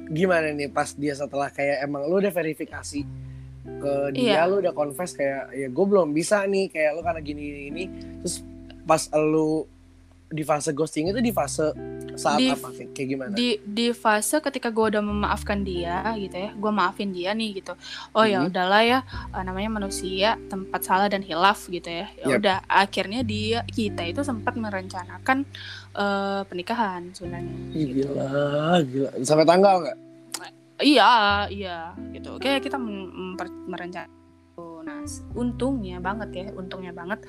gimana nih pas dia setelah kayak emang lu udah verifikasi ke dia, Iya. lu udah confess kayak ya gue belum bisa nih kayak lu karena gini gini, gini. terus pas lu di fase ghosting itu di fase saat Di- apa kayak, kayak gimana? di di fase ketika gue udah memaafkan dia gitu ya gue maafin dia nih gitu oh ya Mhm. udahlah ya eh, namanya manusia tempat salah dan hilaf gitu ya ya Yap. udah akhirnya dia kita itu sempat merencanakan eh, pernikahan sebenarnya gitu. gila, gila. Sampai tanggal nggak? iya iya gitu kayak kita merencanakan nah untungnya banget ya untungnya banget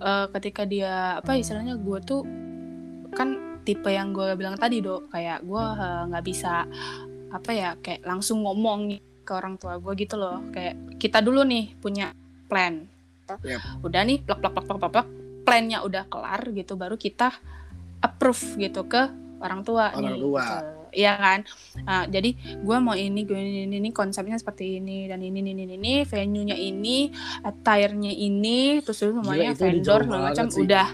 eh, ketika dia apa istilahnya gue tuh kan tipe yang gue bilang tadi dok kayak gue eh, nggak bisa apa ya kayak langsung ngomong nih ke orang tua gue gitu loh kayak kita dulu nih punya plan Yap. udah nih plak plak plak plak plak plak plannya udah kelar gitu baru kita approve gitu ke orang tua Orang nih tua. gitu. Iya kan? Nah, jadi gue mau ini gue ini, ini ini konsepnya seperti ini dan ini ini ini, ini venue nya ini attire-nya ini terus semuanya vendor segala banget macam sih. udah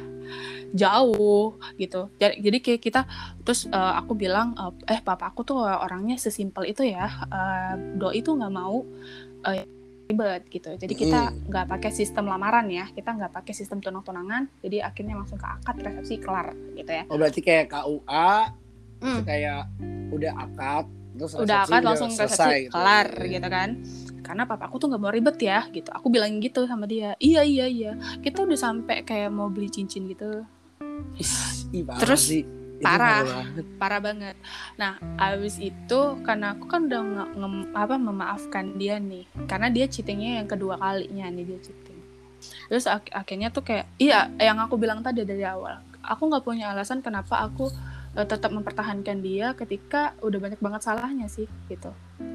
jauh gitu. Jadi, jadi kayak kita terus eh, aku bilang eh eh, papa aku tuh orangnya sesimpel itu ya Eh, doi itu nggak mau eh, ribet gitu. Jadi kita nggak pakai sistem lamaran ya kita nggak pakai sistem tunang-tunangan jadi akhirnya langsung ke akad resepsi kelar gitu ya. Oh berarti kayak KUA Hmm. kayak udah akad terus udah akad langsung selesai resepsi gitu. kelar gitu kan karena papa aku tuh nggak mau ribet ya gitu aku bilang gitu sama dia iya iya iya kita udah sampai kayak mau beli cincin gitu Terus, sih. Parah. banget. parah banget nah abis itu karena aku kan udah nge- nge- apa memaafkan dia nih karena dia cheatingnya yang kedua kalinya nih dia cheating terus ak- akhirnya tuh kayak iya yang aku bilang tadi dari awal aku nggak punya alasan kenapa aku eh, tetap mempertahankan dia ketika udah banyak banget salahnya sih gitu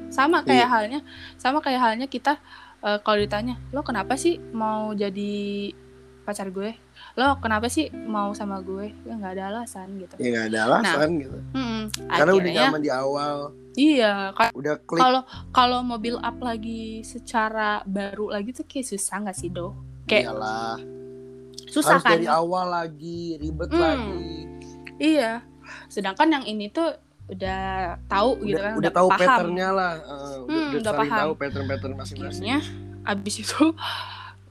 sama kayak Iya. halnya sama kayak halnya kita eh, kalau ditanya lo kenapa sih mau jadi pacar gue lo kenapa sih mau sama gue ya nggak ada alasan gitu Ya nggak ada alasan gitu. Mm-mm. Karena udah Akhirnya, nyaman di awal, iya udah klik. kalau kalau mobil up lagi secara baru lagi tuh kayak susah nggak sih do kayak Iyalah. susah Harus kan dari awal lagi, ribet Hmm. lagi. iya sedangkan yang ini tuh udah tahu gitu Udah, kan udah tahu paham patternnya lah. eh, udah, Hmm, udah udah paham. tahu pattern-pattern masing-masing. akhirnya abis itu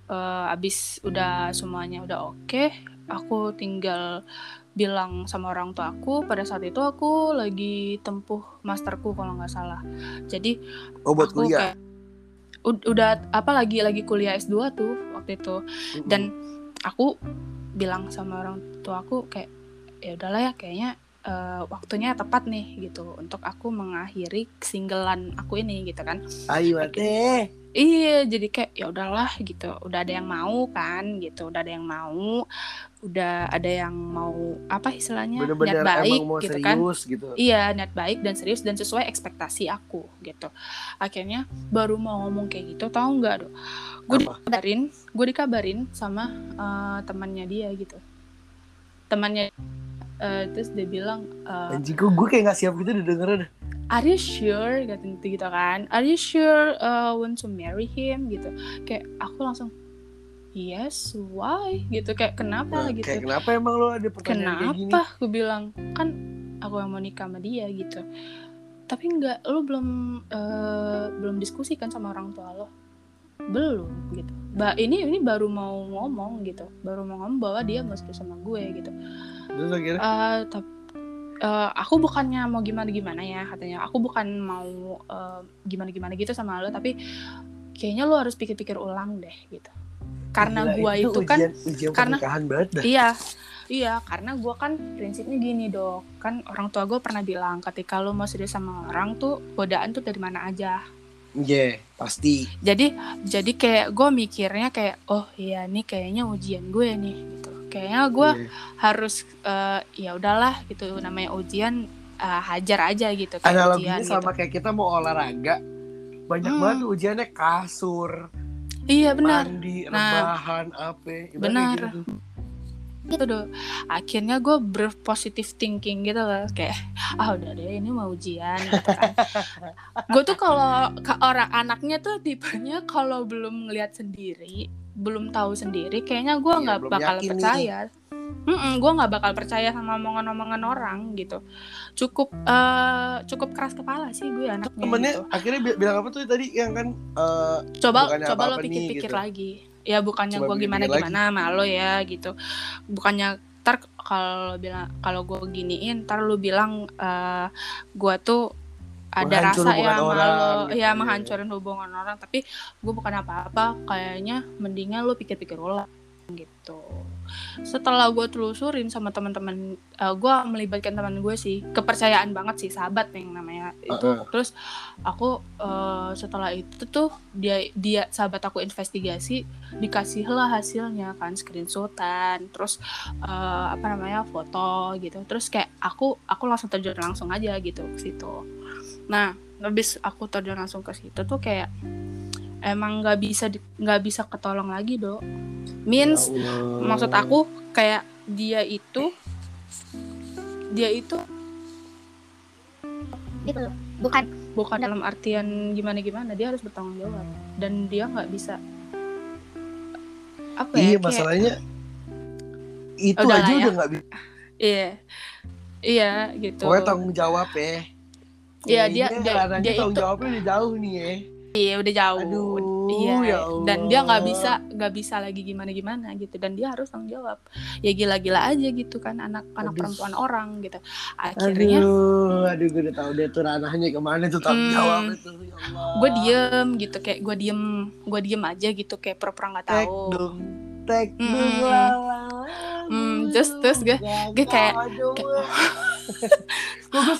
eh, abis udah semuanya udah oke aku tinggal bilang sama orang tua aku pada saat itu aku lagi tempuh masterku kalau nggak salah jadi Oh buat aku kuliah. kayak ud- udah apa lagi lagi kuliah S2 tuh waktu itu dan aku bilang sama orang tua aku kayak ya udahlah ya kayaknya eh, waktunya tepat nih gitu untuk aku mengakhiri singlean aku ini gitu kan ayo teh. iya jadi kayak ya udahlah gitu udah ada yang mau kan gitu udah ada yang mau udah ada yang mau apa istilahnya Bener-bener niat baik emang mau gitu kan serius gitu. Iya, niat baik dan serius dan sesuai ekspektasi aku gitu. Akhirnya baru mau ngomong kayak gitu, tahu nggak, Dok? Gue dikabarin, gue dikabarin sama eh, temannya dia gitu. Temannya eh, terus dia bilang, eh, Anjing kok gue kayak gak siap gitu udah dengerin. "Are you sure?" gitu gitu kan. "Are you sure uh, want to marry him?" gitu. Kayak aku langsung Yes, why? Gitu kayak kenapa Nah, gitu. Kayak kenapa emang lo ada pertanyaan kayak gini? kenapa gue bilang kan aku yang mau nikah sama dia gitu tapi nggak lo belum uh, belum diskusi kan sama orang tua lo belum gitu. Ba ini ini baru mau ngomong gitu. Baru mau ngomong bahwa dia mau sama gue gitu. Terus akhirnya? Uh, tapi uh, aku bukannya mau gimana gimana ya katanya. Aku bukan mau uh, gimana gimana gitu sama lo tapi kayaknya lo harus pikir-pikir ulang deh gitu. Karena Gila, gua itu itu kan ujian, ujian karena- banget dah. iya iya karena gua kan prinsipnya gini dok. Kan orang tua gue pernah bilang ketika lo mau serius sama orang tuh godaan tuh dari mana aja Iya, pasti. jadi jadi kayak gue mikirnya kayak oh iya nih kayaknya ujian gue nih gitu kayaknya gue Iya. harus eh, ya udahlah gitu namanya ujian eh, hajar aja gitu kayak Analoginya ujian sama kayak kita mau olahraga. Banyak Hmm. banget ujiannya kasur, gitu. iya benar mandi, Nah, rebahan, apa. Ibaratnya benar. gitu. Gitu doh akhirnya gue berpositif thinking gitu loh kayak ah udah deh ini mau ujian gitu kan gue tuh kalau ke orang anaknya tuh tipenya kalau belum ngelihat sendiri belum tahu sendiri kayaknya gue Iya, nggak belum bakal nih. percaya gue nggak bakal percaya sama omongan-omongan orang gitu cukup eh, cukup keras kepala sih gue anaknya Temennya gitu. akhirnya bi- bilang apa tuh tadi yang kan eh, coba coba lo apa-apa nih, pikir-pikir gitu. lagi ya bukannya gue gimana gimana sama lo ya gitu. Bukannya ntar kalau bilang kalau gue giniin ntar lu bilang eh gue tuh ada Menghancur rasa ya lo gitu ya ya. menghancurin hubungan orang tapi gue bukan apa-apa. Kayaknya mendingan lu pikir-pikir ulang gitu setelah gue telusurin sama teman-teman gue melibatkan teman gue sih. Kepercayaan banget sih sahabat yang namanya itu. Uh-uh. terus aku eh, setelah itu tuh dia dia sahabat aku investigasi dikasih lah hasilnya kan screenshotan terus eh, apa namanya foto gitu. Terus kayak aku aku langsung terjun langsung aja gitu ke situ. Nah habis aku terjun langsung ke situ tuh kayak emang nggak bisa di- nggak bisa ketolong lagi dok means ya Allah. maksud aku kayak dia itu dia itu gitu loh bukan bukan dalam artian gimana gimana dia harus bertanggung jawab dan dia nggak bisa apa ya Iya, kayak- masalahnya itu Udah aja ya. udah nggak bisa. iya iya gitu Pokoknya tanggung jawab ya. Iya, dia- dia- ranahnya dia tanggung itu- jawabnya udah jauh nih ya. Iya udah jauh Aduh, iya ya dan dia nggak Allah. bisa nggak bisa lagi gimana gimana gitu dan dia harus tanggung jawab ya gila-gila aja gitu kan anak anak Aduh. perempuan orang gitu akhirnya Aduh, aduh gue udah tahu dia tuh ranahnya ke mana tuh tanggung Hmm. jawab itu. Ya Allah. gue diem gitu kayak gue diem gue diem aja gitu kayak pura-pura nggak tek tahu dong, tek Hmm. dong lala. Hmm, terus- terus gue- gue kayak-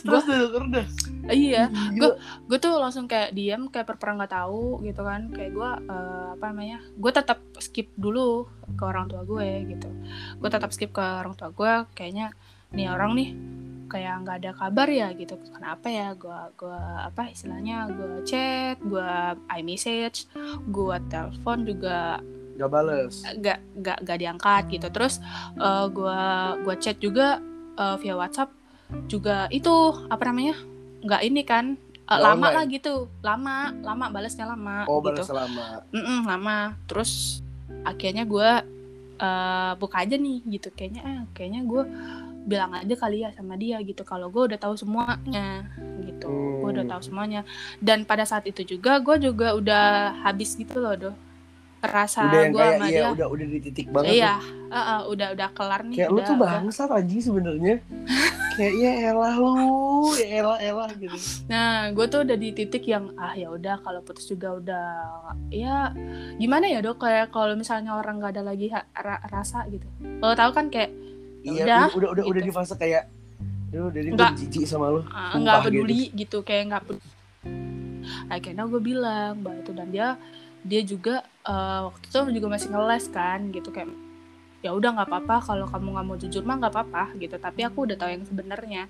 gue deh denger dah. Iya Gila. gue tuh langsung kayak diem kayak pura-pura nggak tahu gitu kan kayak gue eh, apa namanya gue tetap skip dulu ke orang tua gue gitu gue tetap skip ke orang tua gue kayaknya nih orang nih kayak nggak ada kabar ya gitu kenapa ya gue gua apa istilahnya gue chat gue iMessage gue telepon juga Gak bales. gak gak gak diangkat gitu terus eh, gua gua chat juga eh, via WhatsApp juga itu apa namanya nggak ini kan Nggak lama lah gitu. Lama lama balasnya lama Oh, gitu. balas selama. Mm-mm, lama. Terus akhirnya gua eh, buka aja nih gitu. Kayaknya eh, kayaknya gue bilang aja kali ya sama dia gitu. Kalau gue udah tahu semuanya gitu. Gue udah Hmm. tahu semuanya. Dan pada saat itu juga gue juga udah habis gitu loh doh rasa udah yang gue kayak sama iya dia udah udah di titik banget iya tuh. uh, uh, udah udah kelar nih kayak lu udah, tuh udah. bangsat anjing sebenarnya kayak ya elah lu ya elah elah gitu nah gue tuh udah di titik yang ah ya udah kalau putus juga udah ya gimana ya dok kayak kalau misalnya orang nggak ada lagi ra- rasa gitu lo tahu kan kayak Ya iya udah, udah udah udah gitu. di fase kayak Duh, dari gue Nggak. jijik sama lu ah, nggak gitu. peduli gitu, kayak nggak peduli akhirnya gue bilang bahwa itu dan dia dia juga eh, waktu itu juga masih ngeles kan gitu kayak ya udah nggak apa-apa kalau kamu nggak mau jujur mah nggak apa-apa gitu. Tapi aku udah tahu yang sebenarnya.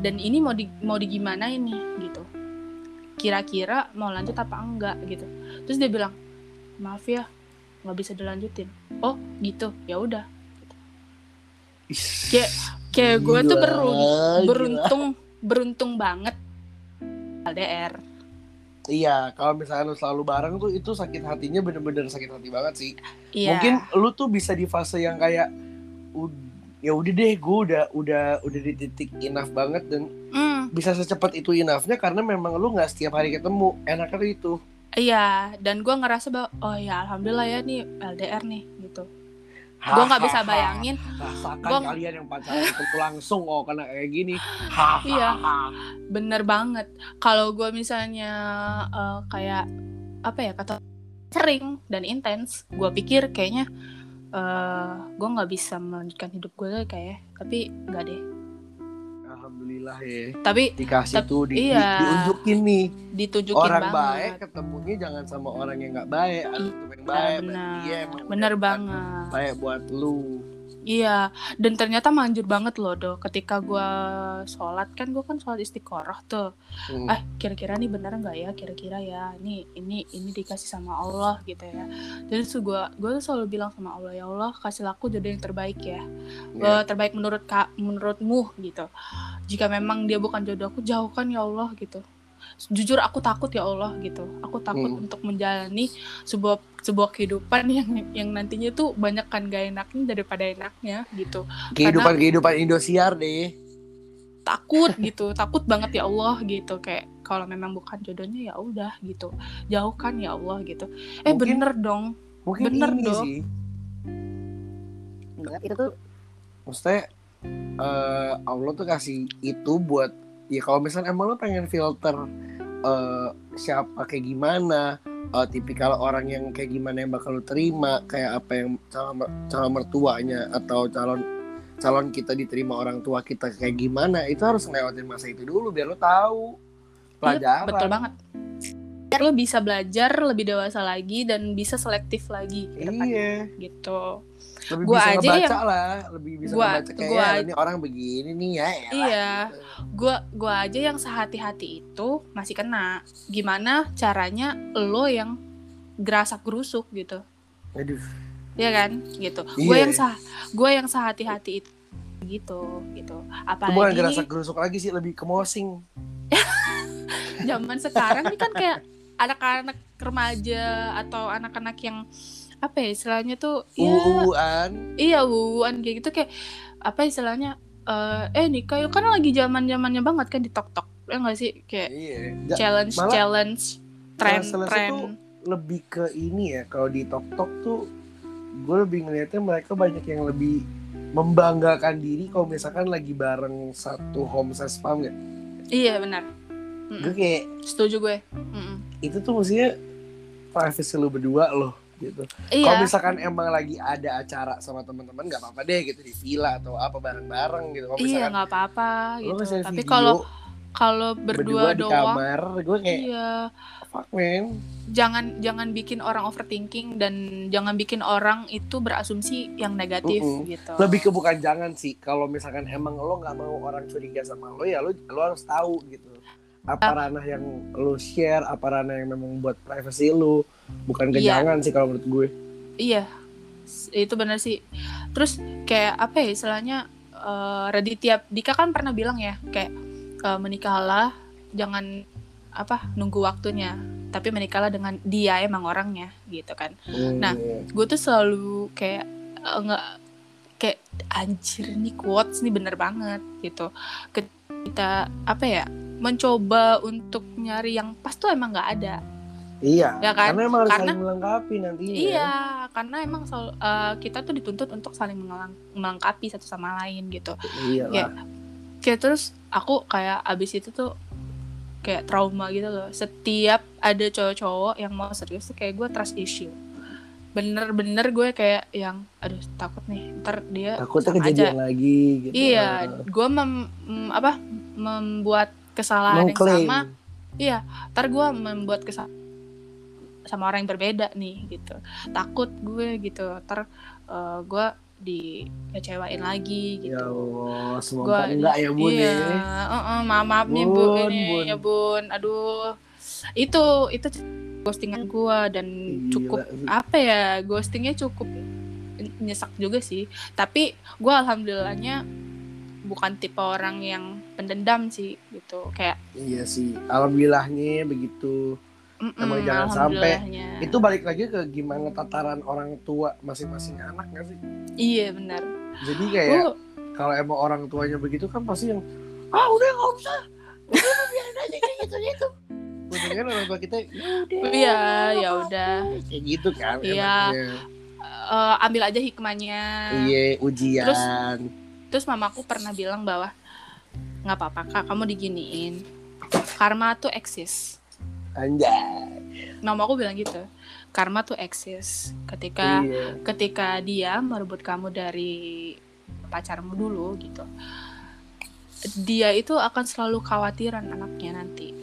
Dan ini mau di mau di gimana ini gitu. Kira-kira mau lanjut apa enggak gitu. Terus dia bilang maaf ya nggak bisa dilanjutin. Oh gitu ya udah. Kayak- kayak gue tuh gila, berun- gila. beruntung beruntung banget. LDR iya kalau misalnya lu selalu bareng tuh itu sakit hatinya bener-bener sakit hati banget sih. Iya. Mungkin lu tuh bisa di fase yang kayak ud- ya udah deh gue udah udah udah di titik enough banget dan Hmm, bisa secepat itu enoughnya karena memang lu nggak setiap hari ketemu. Enaknya itu. Iya, dan gue ngerasa bahwa oh ya alhamdulillah ya nih LDR nih gitu. Gue nggak bisa bayangin. rasakan Gua- kalian yang pacaran ketemu langsung oh kena kayak gini. Iya. Bener banget. Kalau gue misalnya eh, kayak apa ya kata sering dan intens, gue pikir kayaknya eh gue nggak bisa melanjutkan hidup gue kayak, tapi nggak deh. Alhamdulillah ya Tapi dikasih Tep- tuh di, iya. di- diunjukin nih ditunjukin orang banget. baik ketemunya jangan sama orang yang nggak baik harus ketemu yang baik benar, dia emang bener udah banget. baik buat lu Iya, dan ternyata manjur banget loh do. Ketika gue sholat kan gue kan sholat istiqoroh tuh. Hmm. ah kira-kira nih bener nggak ya kira-kira ya ini ini ini dikasih sama Allah gitu ya jadi tuh gue gue tuh selalu bilang sama Allah ya Allah kasih aku jodoh yang terbaik ya Iya. Eh, terbaik menurut kak menurutmu gitu jika memang dia bukan jodoh aku jauhkan ya Allah gitu jujur aku takut ya Allah gitu. Aku takut Hmm. untuk menjalani sebuah sebuah kehidupan yang yang nantinya tuh banyak kan gak enaknya daripada enaknya gitu. Kehidupan kehidupan Indosiar deh. Takut gitu. Takut banget ya Allah gitu. Kayak kalau memang bukan jodohnya ya udah gitu. Jauhkan ya Allah gitu. Eh Mungkin- bener dong. mungkin Bener ini dong. sih. Itu tuh maksudnya eh Allah tuh kasih itu buat ya kalau misalnya emang lo pengen filter eh siapa kayak gimana eh, tipikal orang yang kayak gimana yang bakal lo terima kayak apa yang calon calon mertuanya atau calon calon kita diterima orang tua kita kayak gimana itu harus ngelewatin masa itu dulu biar lo tahu pelajaran Iya, betul banget. Biar lo bisa belajar lebih dewasa lagi dan bisa selektif lagi ke iya. gitu lebih Gua bisa aja ngebaca yang- lah lebih bisa Gua- ngebaca kayak gua- "Ya, ini orang begini nih ya elah." iya. gua gua aja yang sehati-hati itu masih kena. Gimana caranya lo yang gerasak gerusuk gitu. Aduh. Ya kan? Gitu. Gue Iya. yang sah gue yang sehati-hati itu gitu gitu. Bukan apalagi gerasa gerusuk lagi sih lebih ke mosing. Zaman sekarang nih kan kayak anak-anak remaja atau anak-anak yang apa ya istilahnya tuh ya uuan iya wuan kayak gitu kayak apa istilahnya eh eh nikah yuk. Kan lagi zaman zamannya banget kan di tok tok ya nggak sih? Kayak iya. Challenge malah- challenge tren Malah selesai tren. tuh lebih ke ini ya kalau di tok tok tuh gue lebih ngeliatnya mereka banyak yang lebih membanggakan diri kalau misalkan lagi bareng satu home size paham gak? iya benar. Gue Mm-mm. kayak setuju gue. Mm-mm. itu tuh maksudnya privacy lu berdua loh gitu. iya Kalau misalkan emang lagi ada acara sama teman-teman nggak apa-apa deh gitu di villa atau apa bareng-bareng gitu. Kalau iya nggak apa-apa gitu tapi kalau kalau berdua, berdua, di doang kamar, gue kayak iya fuck man. jangan jangan bikin orang overthinking dan jangan bikin orang itu berasumsi yang negatif Mm-mm. gitu lebih ke bukan jangan sih kalau misalkan emang lo nggak mau orang curiga sama lo ya lo lo harus tahu gitu apa ranah yang lo share? Apa ranah yang memang buat privacy lo bukan Iya. jangan sih kalau menurut gue. Iya itu benar sih. Terus kayak apa ya istilahnya eh, Raditya Dika kan pernah bilang ya kayak eh, menikahlah jangan apa nunggu waktunya tapi menikahlah dengan dia emang orangnya gitu kan. Nah, Hmm, gue tuh selalu kayak eh, nggak kayak anjir nih quotes nih bener banget gitu kita apa ya mencoba untuk nyari yang pas tuh emang nggak ada. Iya ya kan? karena emang harus Karena- saling melengkapi nantinya iya karena emang sel- eh, kita tuh dituntut untuk saling melengkapi satu sama lain gitu. Iya Ya. lah. kayak terus aku kayak abis itu tuh kayak trauma gitu loh. Setiap ada cowok-cowok yang mau serius tuh kayak gue trust issue bener-bener gue kayak yang aduh takut nih ntar dia takutnya sama kejadian lagi gitu. Iya gue mem, mem- apa membuat kesalahan yang sama. Iya ntar gue membuat kesalahan sama orang yang berbeda nih gitu. Takut gue gitu. Ntar eh, gue dikecewain lagi gitu. Ya Allah semoga Gua- enggak ya bun iya, ya. uh-uh, maaf maaf nih bu Bun, ini Bun. ya bun. Aduh itu itu ghostingan gua dan Gila cukup apa ya ghostingnya cukup nyesak juga sih. Tapi gua alhamdulillahnya bukan tipe orang yang pendendam sih gitu. Kayak iya sih alhamdulillahnya begitu. Mm-mm, Emang jangan sampai itu balik lagi ke gimana tataran orang tua masing-masing anak gak sih? Iya benar. Jadi kayak Gua- kalau emang orang tuanya begitu kan pasti yang ah udah nggak usah kan orang tua kita ya udah Iya, ya udah. kayak gitu kan Iya. Eh, ambil aja hikmahnya. iya ujian Terus- Terus mamaku pernah bilang bahwa nggak apa-apa kak, kamu diginiin. Karma tuh eksis. anjay Mamaku bilang gitu. Karma tuh eksis. Ketika iya ketika dia merebut kamu dari pacarmu dulu gitu. Dia itu akan selalu khawatiran anaknya nanti.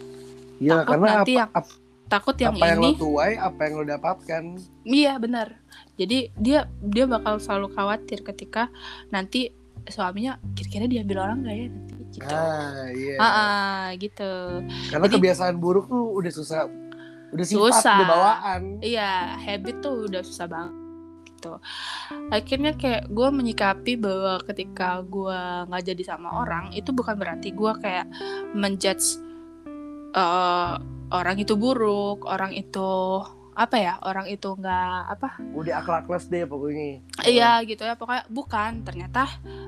Iya, takut karena nanti apa, yang- apa, Takut yang apa yang ini lo tuai apa yang lo dapatkan Iya benar. Jadi dia dia bakal selalu khawatir ketika nanti suaminya kira-kira diambil orang gak ya nanti gitu. ah iya Ah, ah, gitu. karena jadi- kebiasaan buruk tuh udah susah udah sifat Susah. udah bawaan Iya habit tuh udah susah banget gitu. Akhirnya kayak gue menyikapi bahwa ketika gue nggak jadi sama orang itu bukan berarti gue kayak menjudge eh, orang itu buruk, orang itu apa ya, orang itu nggak apa? Udah akhlakles deh pokoknya. Iya gitu ya pokoknya bukan. Ternyata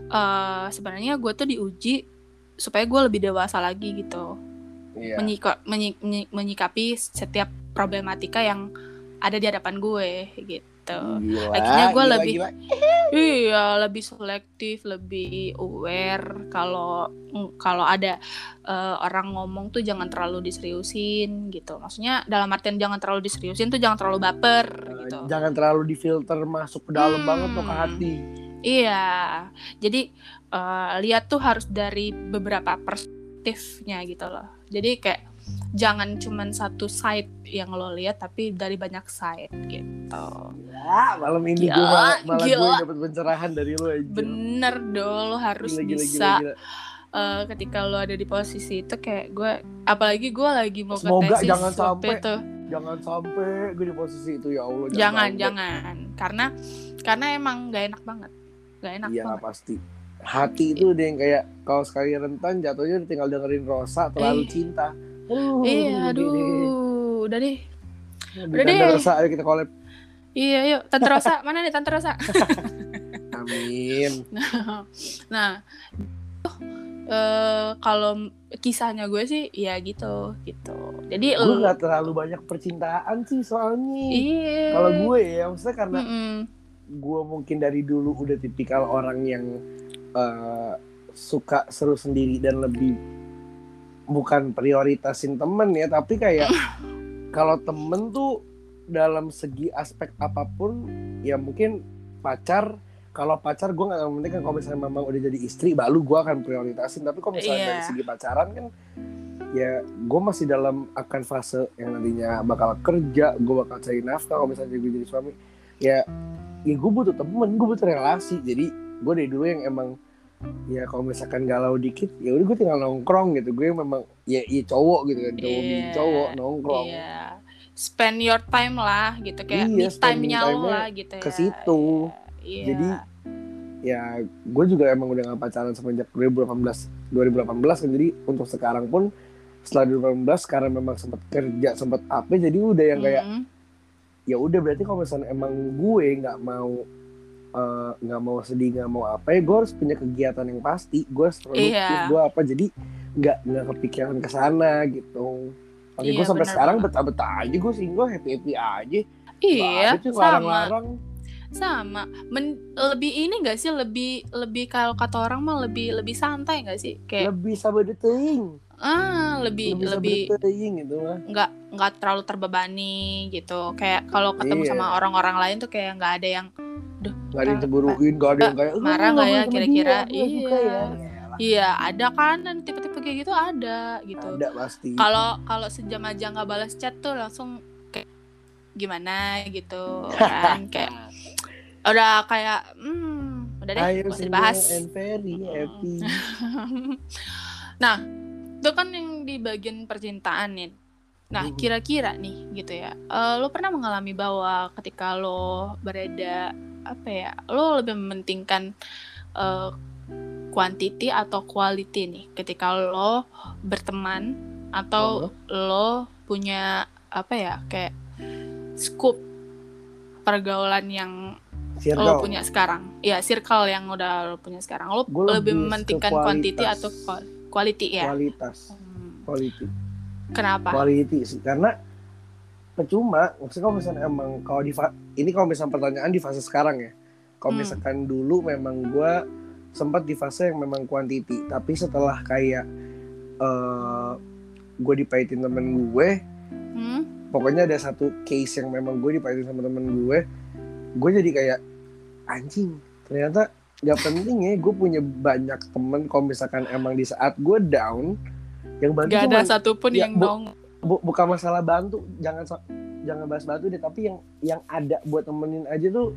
eh sebenarnya gue tuh diuji supaya gue lebih dewasa lagi gitu. Iya. Menyika- menyi- menyi- menyikapi setiap problematika yang ada di hadapan gue gitu Gila, Akhirnya gua gila, lebih- gila. iya lebih selektif lebih aware kalau mm, kalau ada eh, orang ngomong tuh jangan terlalu diseriusin gitu maksudnya dalam artian jangan terlalu diseriusin tuh jangan terlalu baper Eh, gitu jangan terlalu difilter masuk ke dalam Hmm. banget tuh ke hati Iya, jadi eh, lihat tuh harus dari beberapa perspektifnya gitu loh. Jadi kayak jangan cuman satu side yang lo lihat, tapi dari banyak side gitu. ya malam ini gue Gila, malah, malah gue gila. dapat pencerahan dari lo aja Bener dong, lo harus gila, gila, bisa gila, gila. eh, ketika lo ada di posisi itu kayak gue, apalagi gue lagi mau Semoga ke tesis jangan sampai. itu. jangan sampai gue di posisi itu ya Allah Jangan, sampai. jangan, karena karena emang gak enak banget, gak enak iya banget. pasti hati itu udah yang kayak kalau sekali rentan jatuhnya tinggal dengerin Rosa terlalu Eh. cinta Uh, Iya, udah deh. aduh, udah deh. Udah deh. Rosa ayo kita collab Iya, yuk, Tante Rosa, mana nih Tante Rosa? amin nah, eh kalau kisahnya gue sih ya gitu, gitu. Jadi gue nggak terlalu banyak percintaan sih soalnya iya. kalau gue ya maksudnya karena Mm-mm. gue mungkin dari dulu udah tipikal orang yang eh, suka seru sendiri dan lebih bukan prioritasin temen ya tapi kayak kalau temen tuh dalam segi aspek apa pun ya mungkin pacar kalau pacar gue nggak penting kan kalau misalnya memang udah jadi istri baru gue akan prioritasin. Tapi kalau misalnya Iya. dari segi pacaran kan ya gue masih dalam akan fase yang nantinya bakal kerja gue bakal cari nafkah kalau misalnya gue jadi suami. Ya ya gue butuh temen gue butuh relasi. Jadi gue dari dulu yang emang ya kalau misalkan galau dikit ya udah gue tinggal nongkrong gitu gue memang ya iya cowok gitu kan cowok Iya. cowok nongkrong Iya. Spend your time lah gitu kayak Iya, me time-nya time-nya lah gitu ya. ke situ. Iya. Jadi, ya gue juga emang udah gak pacaran semenjak 2018 2018 kan jadi untuk sekarang pun setelah 2018 karena memang sempat kerja sempat apa jadi udah yang kayak Mm-mm. ya udah berarti kalau misalnya emang gue nggak mau eh, nggak mau sedih nggak mau apa ya gue harus punya kegiatan yang pasti. Gue harus produktif Iya. gue apa jadi nggak nggak kepikiran ke sana gitu. Oke, gue Iya, sampai benar sekarang betah-betah aja gue single happy happy aja. Iya, sama. larang-larang. sama. Men, lebih ini gak sih lebih lebih kalau kata orang mah lebih lebih santai gak sih? Kayak lebih sabar deting ah lebih lebih lebih gitu mah. nggak nggak terlalu terbebani gitu. Kayak kalau ketemu Iya. sama orang-orang lain tuh kayak nggak ada yang nggak ada yang cemburuin nggak ada yang kayak "Eh, marah nggak ya kira-kira? Iya. ya. Iya ada kan dan tipe-tipe kayak gitu? Ada gitu. Ada pasti. Kalau kalau sejam aja nggak balas chat tuh langsung kayak gimana? gitu kan kayak udah kayak hmm udah deh Ayo gak usah single dibahas. and very happy. Nah itu kan yang di bagian percintaan nih. Nah Mhm. kira-kira nih gitu ya eh, lo pernah mengalami bahwa ketika lo berada apa ya lo lebih mementingkan eh, quantity atau quality nih? Ketika lo berteman atau lo punya apa ya kayak scoop pergaulan yang lo circle. punya sekarang. Ya circle yang udah lo punya sekarang. Lo Gua lebih lebih mementingkan quantity atau qual- quality ya? Kualitas. Hmm. quality. Kenapa? Quality sih karena percuma maksudnya kalau misalnya emang kalau di ini kalau misalnya pertanyaan di fase sekarang ya kalau Hmm. misalkan dulu memang gue sempat di fase yang memang quantity tapi setelah kayak eh gue dipahitin temen gue Hmm? pokoknya ada satu case yang memang gue dipahitin sama temen gue gue jadi kayak anjing ternyata gak penting ya gue punya banyak temen kalau misalkan emang di saat gue down yang bantu Gak ada satupun ya, yang dong. Bu- bukan masalah bantu jangan jangan bahas bantu deh tapi yang yang ada buat temenin aja tuh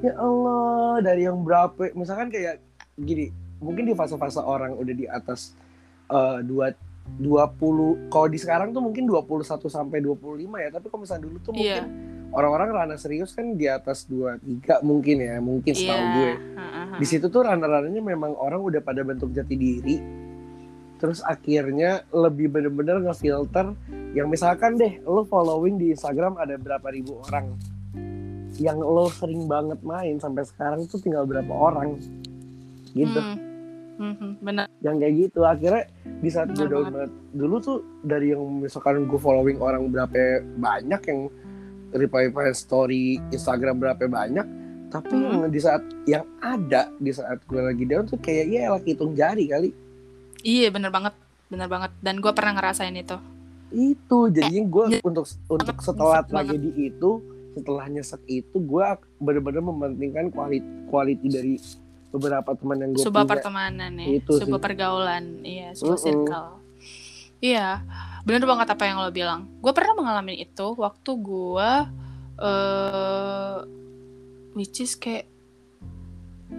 ya Allah dari yang berapa misalkan kayak gini mungkin di fase-fase orang udah di atas eh, dua 20 kalau di sekarang tuh mungkin 21 sampai 25 ya tapi kalau misalnya dulu tuh mungkin Iya. orang-orang ranah serius kan di atas 23 mungkin ya mungkin setahu Iya. gue Heeh. di situ tuh ranah-ranahnya memang orang udah pada bentuk jati diri terus akhirnya lebih bener-bener ngefilter yang misalkan deh lo following di Instagram ada berapa ribu orang yang lo sering banget main sampai sekarang tuh tinggal berapa orang gitu Hmm. Mhm, Bener. yang kayak gitu akhirnya di saat gue Bener down banget dulu tuh dari yang misalkan gue following orang berapa banyak yang reply reply story Instagram berapa banyak tapi Hmm. yang di saat yang ada di saat gue lagi down tuh kayak ya lagi hitung jari kali Iya bener banget. Bener banget. Dan gue pernah ngerasain itu. itu jadinya gue ya, untuk untuk setelah nyesek banget. tragedi itu setelah nyesek itu gue bener-bener mementingkan quality quality dari beberapa teman yang gue Sebuah punya pertemanan ya. Itu sebuah sih. pergaulan. Iya, sebuah Mm-mm. circle. Iya. Bener banget apa yang lo bilang. Gue pernah mengalami itu waktu gue eh which is kayak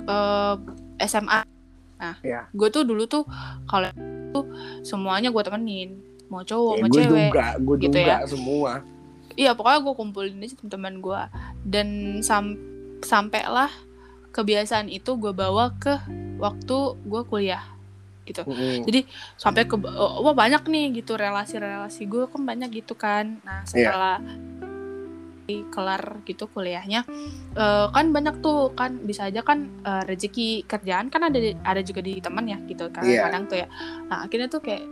eh SMA. Nah, Ya. gue tuh dulu tuh kalau tuh semuanya gue temenin. Mau cowok, ya, mau gue cewek. juga gue gitu juga ya. semua Iya pokoknya gue kumpulin aja teman-teman gue dan sam sampailah kebiasaan itu gue bawa ke waktu gue kuliah gitu. Mm-mm. Jadi sampai ke oh, wah banyak nih gitu relasi-relasi gue kan banyak gitu kan. Nah Iya. setelah kelar gitu kuliahnya eh, kan banyak tuh kan bisa aja kan eh, rezeki kerjaan kan ada ada juga di teman ya gitu Iya. kadang-kadang tuh ya. Nah akhirnya tuh kayak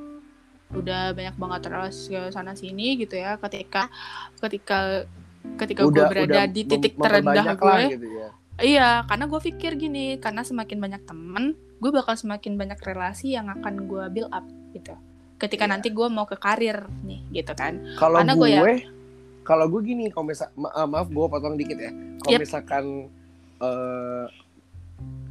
udah banyak banget relasi ke sana sini gitu ya ketika ketika ketika gue berada di titik terendah gue lah gitu ya. iya karena gue pikir gini karena semakin banyak temen gue bakal semakin banyak relasi yang akan gue build up gitu ketika Iya. nanti gue mau ke karir nih gitu kan Kalau Karena gue, gue ya- kalau gue gini, kalau misal ma- ah, maaf gue potong dikit ya. Kalau Yep. misalkan eh,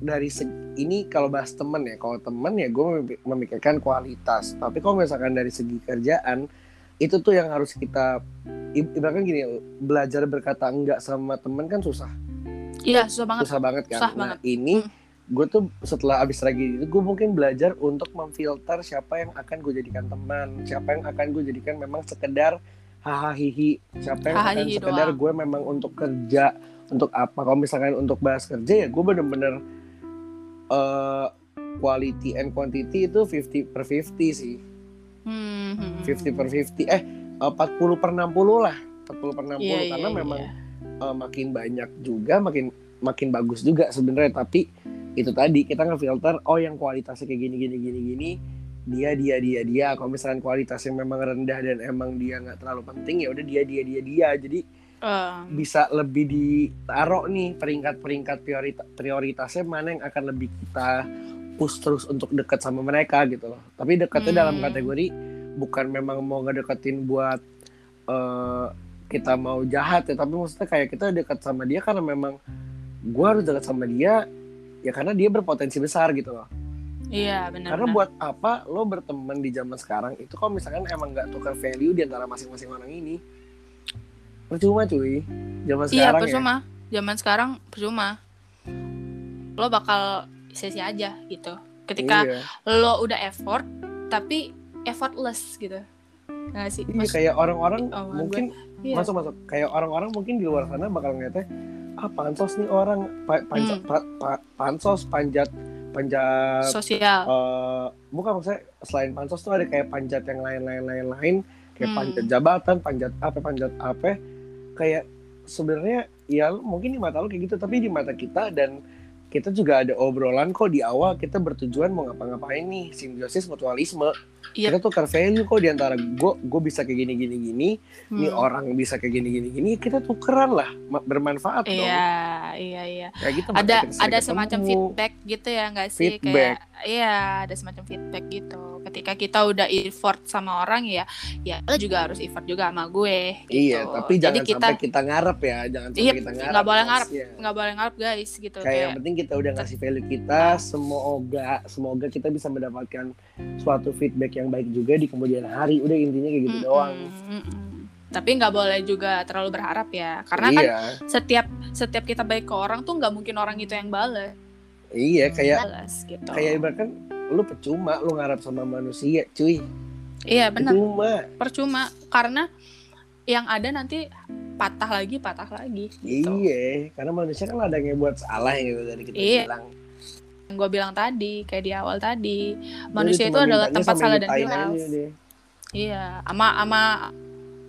dari segi, ini kalau bahas temen ya, kalau temen ya gue memik- memikirkan kualitas. Tapi kalau misalkan dari segi kerjaan, itu tuh yang harus kita ib- ibaratkan gini, belajar berkata enggak sama temen kan susah, iya susah banget susah banget kan. Susah nah banget. ini Hmm. gue tuh setelah abis tragedi itu gue mungkin belajar untuk memfilter siapa yang akan gue jadikan teman siapa yang akan gue jadikan memang sekedar hahaha hihi. Siapa yang akan sekedar doang. gue memang untuk kerja untuk apa? Kalau misalkan untuk bahas kerja ya gue bener-bener eh quality and quantity itu 50 per 50 sih. Hmm, hmm, 50 per 50 eh eh, 40 per 60 lah. 40 per 60 Iya, karena iya, memang iya. eh, makin banyak juga makin makin bagus juga sebenarnya. Tapi itu tadi kita ngefilter oh yang kualitasnya kayak gini gini gini gini dia dia dia dia. Kalau misalkan kualitasnya memang rendah dan emang dia nggak terlalu penting ya udah dia dia dia dia. Jadi Em, bisa lebih ditaruh nih peringkat-peringkat priorita- prioritasnya mana yang akan lebih kita push terus untuk dekat sama mereka gitu loh. Tapi dekatnya dalam Hmm. kategori bukan memang mau ngedeketin buat eh, kita mau jahat ya tapi maksudnya kayak kita dekat sama dia karena memang gua harus dekat sama dia ya karena dia berpotensi besar gitu loh iya benar karena buat apa lo berteman di zaman sekarang itu kalau misalkan emang nggak tukar value di antara masing-masing orang ini? Percuma cuy. Zaman iya sekarang ya. percuma. Zaman sekarang percuma. Lo bakal sesi aja gitu. Ketika iya. lo udah effort tapi effortless gitu. Nggak sih? Iya, kayak orang-orang Oh, mungkin iya. masuk masuk. Kayak orang-orang mungkin di luar sana bakal ngeliatnya ah pansos nih orang. Pa- Hmm. pa- pa- pansos panjat panjat sosial. eh bukan maksudnya selain pansos tuh ada kayak panjat yang lain-lain lain-lain kayak Hmm. panjat jabatan panjat apa panjat apa. Kayak sebenarnya ya mungkin di mata lo kayak gitu tapi di mata kita dan kita juga ada obrolan kok di awal kita bertujuan mau ngapa-ngapain nih simbiosis mutualisme Yep. Kita tukar value kok di antara gue gue bisa kayak gini gini gini, hmm. nih orang bisa kayak gini gini gini, kita tukeran lah bermanfaat iya, dong. Iya iya iya. Kayak gitu. Ada ada semacam feedback gitu ya nggak sih? Feedback. Kayak iya ada semacam feedback gitu. Ketika kita udah effort sama orang ya, ya lo juga harus effort juga sama gue. Gitu. Iya tapi jangan Jadi kita, sampai kita ngarep ya, jangan sampai iya, kita ngarep. Nggak boleh ngarep, ya. nggak boleh ngarep guys gitu. Kayak, kayak yang penting kita udah ngasih value kita, semoga semoga kita bisa mendapatkan suatu feedback yang baik juga di kemudian hari udah intinya kayak gitu mm -mm, doang mm -mm. tapi nggak boleh juga terlalu berharap ya karena kan iya. kan setiap setiap kita baik ke orang tuh nggak mungkin orang itu yang balas iya kayak balas, gitu. kayak bahkan lu percuma lu ngarap sama manusia cuy. Iya benar. Percuma. Percuma karena yang ada nanti patah lagi patah lagi gitu. iya karena manusia kan ada yang buat salah gitu dari kita iya. bilang. Yang gue bilang tadi kayak di awal tadi manusia itu adalah tempat salah dan hilaf iya ama ama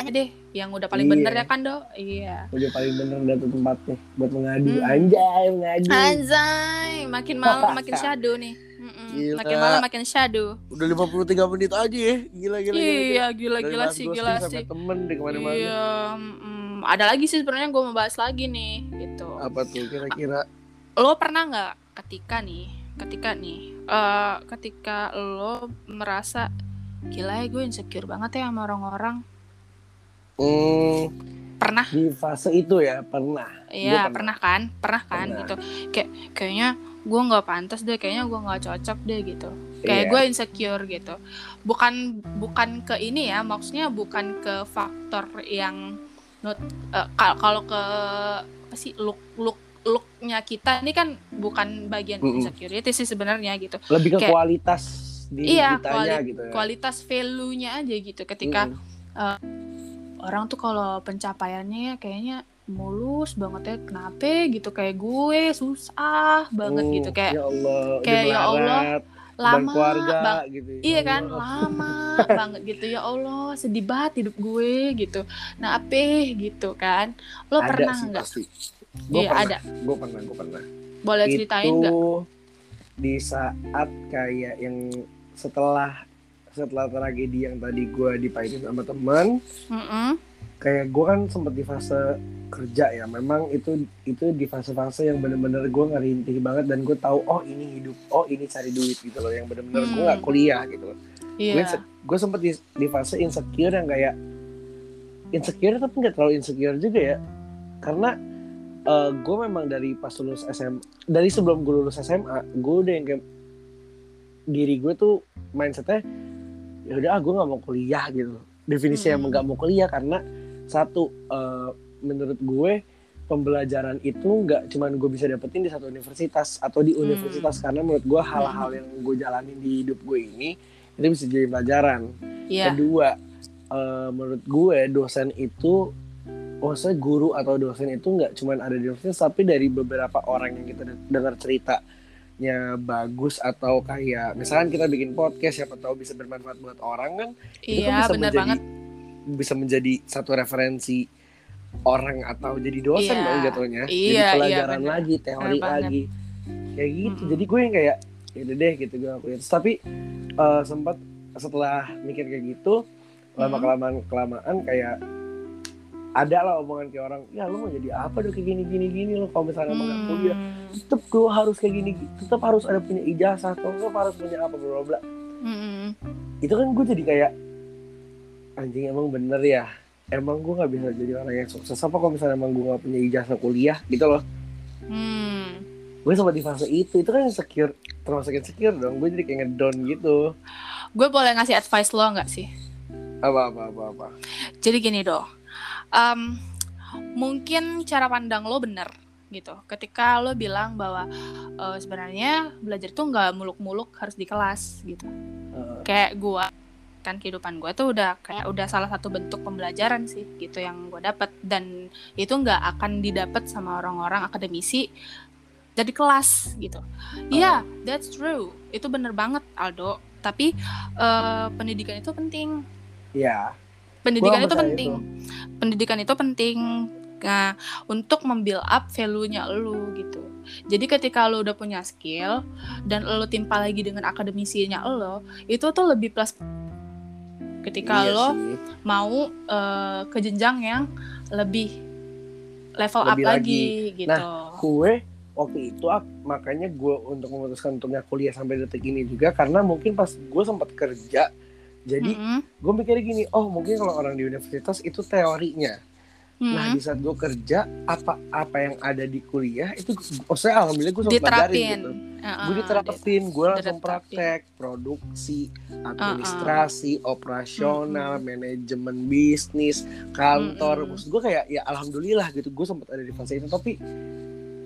aja deh yang udah paling iya. bener ya kan dok? Iya. Udah paling bener udah tuh tempatnya buat mengadu. Hmm. anjay mengadu. Anjay makin malam makin shadow nih Gila. Makin malam makin shadow. Udah 53 menit aja ya. Gila gila. Iya, gila gila, sih, gila sih. temen di ke mana-mana. Iya, mm, ada lagi sih sebenarnya gue mau bahas lagi nih, gitu. Apa tuh kira-kira? Lo pernah nggak ketika nih ketika nih uh, ketika lo merasa gila ya gue insecure banget ya sama orang-orang hmm, pernah di fase itu ya pernah iya pernah. pernah kan pernah kan pernah. gitu kayak kayaknya gue nggak pantas deh kayaknya gue nggak cocok deh gitu kayak yeah. gue insecure gitu bukan bukan ke ini ya maksudnya bukan ke faktor yang not uh, kalau ke apa sih look look looknya kita ini kan bukan bagian mm -hmm. insecurity sih sebenarnya gitu lebih ke Kayak, kualitas di iya kuali gitu ya. kualitas value-nya aja gitu ketika mm. uh, orang tuh kalau pencapaiannya kayaknya mulus banget ya kenapa gitu kayak gue susah banget mm, gitu kayak ya Allah, kayak ya Allah lama keluarga, bang gitu ya iya kan lama banget gitu ya Allah sedih banget hidup gue gitu nah apa gitu kan lo Ada pernah nggak Gue iya, ada. Gue pernah, gue pernah. Boleh itu ceritain nggak? Di saat kayak yang setelah setelah tragedi yang tadi gue dipahitin sama teman, mm -hmm. Kayak gue kan sempet di fase kerja ya. Memang itu itu di fase-fase yang bener-bener gue ngerintih banget dan gue tahu oh ini hidup, oh ini cari duit gitu loh. Yang bener-bener mm. gue gak kuliah gitu loh. Yeah. Gue gue sempet di, di fase insecure yang kayak insecure tapi nggak terlalu insecure juga ya. Karena uh, eh, gue memang dari pas lulus SMA dari sebelum gue lulus SMA gue udah yang kayak diri gue tuh mindsetnya ya udah ah gue nggak mau kuliah gitu definisi hmm. emang nggak mau kuliah karena satu uh, menurut gue pembelajaran itu nggak cuman gue bisa dapetin di satu universitas atau di universitas hmm. karena menurut gue hal-hal yang gue jalanin di hidup gue ini itu bisa jadi pelajaran yeah. kedua uh, menurut gue dosen itu maksudnya guru atau dosen itu nggak cuma ada di universitas tapi dari beberapa orang yang kita dengar ceritanya bagus atau kayak misalkan kita bikin podcast siapa tahu bisa bermanfaat buat orang kan iya, itu bisa menjadi banget. Bisa menjadi satu referensi orang atau jadi dosen iya, dong jatuhnya. Iya, jadi iya, pelajaran iya, lagi teori bener lagi. Kayak gitu. -hmm. jadi gue yang kayak ya deh gitu gue akuin tapi uh, sempat setelah mikir kayak gitu lama kelamaan kelamaan kayak ada lah omongan kayak orang ya lu mau jadi apa dong kayak gini gini gini lo kalau misalnya hmm. mau kuliah tetap gue harus kayak gini tetap harus ada punya ijazah atau gue harus punya apa bla bla hmm. itu kan gue jadi kayak anjing emang bener ya. Emang gue nggak bisa jadi orang yang sukses. Apa kalau misalnya emang gue nggak punya ijazah kuliah gitu loh? Hmm. gue sempat di fase itu. Itu kan insecure termasuk insecure dong. Gue jadi kayak ngedown gitu. Gue boleh ngasih advice lo nggak sih? Apa apa apa apa? Jadi gini dong um, mungkin cara pandang lo bener gitu. Ketika lo bilang bahwa uh, sebenarnya belajar tuh nggak muluk-muluk harus di kelas gitu. Uh. kayak gue kan kehidupan gue tuh udah kayak udah salah satu bentuk pembelajaran sih gitu yang gue dapat dan itu nggak akan didapat sama orang-orang akademisi jadi kelas gitu. Iya uh. yeah, that's true. Itu bener banget Aldo. Tapi uh, pendidikan itu penting. Iya. Pendidikan itu penting. itu. pendidikan itu penting nah, untuk membuild up value-nya lu gitu. Jadi ketika lo udah punya skill dan lo timpa lagi dengan akademisinya lo, itu tuh lebih plus ketika Iya lo sih. mau eh, ke jenjang yang lebih level Lebih up lagi, gitu. gue waktu itu ak- makanya gue untuk memutuskan untuk nggak kuliah sampai detik ini juga karena mungkin pas gue sempat kerja jadi Mm-mm. gue mikirnya gini oh mungkin kalau orang di universitas itu teorinya nah Mm-mm. di saat gue kerja apa apa yang ada di kuliah itu maksudnya alhamdulillah gue sempat pelajarin diterapin. gitu gue diterapin gue langsung praktek produksi administrasi operasional manajemen bisnis kantor Mm-mm. maksud gue kayak ya alhamdulillah gitu gue sempat ada di fase itu tapi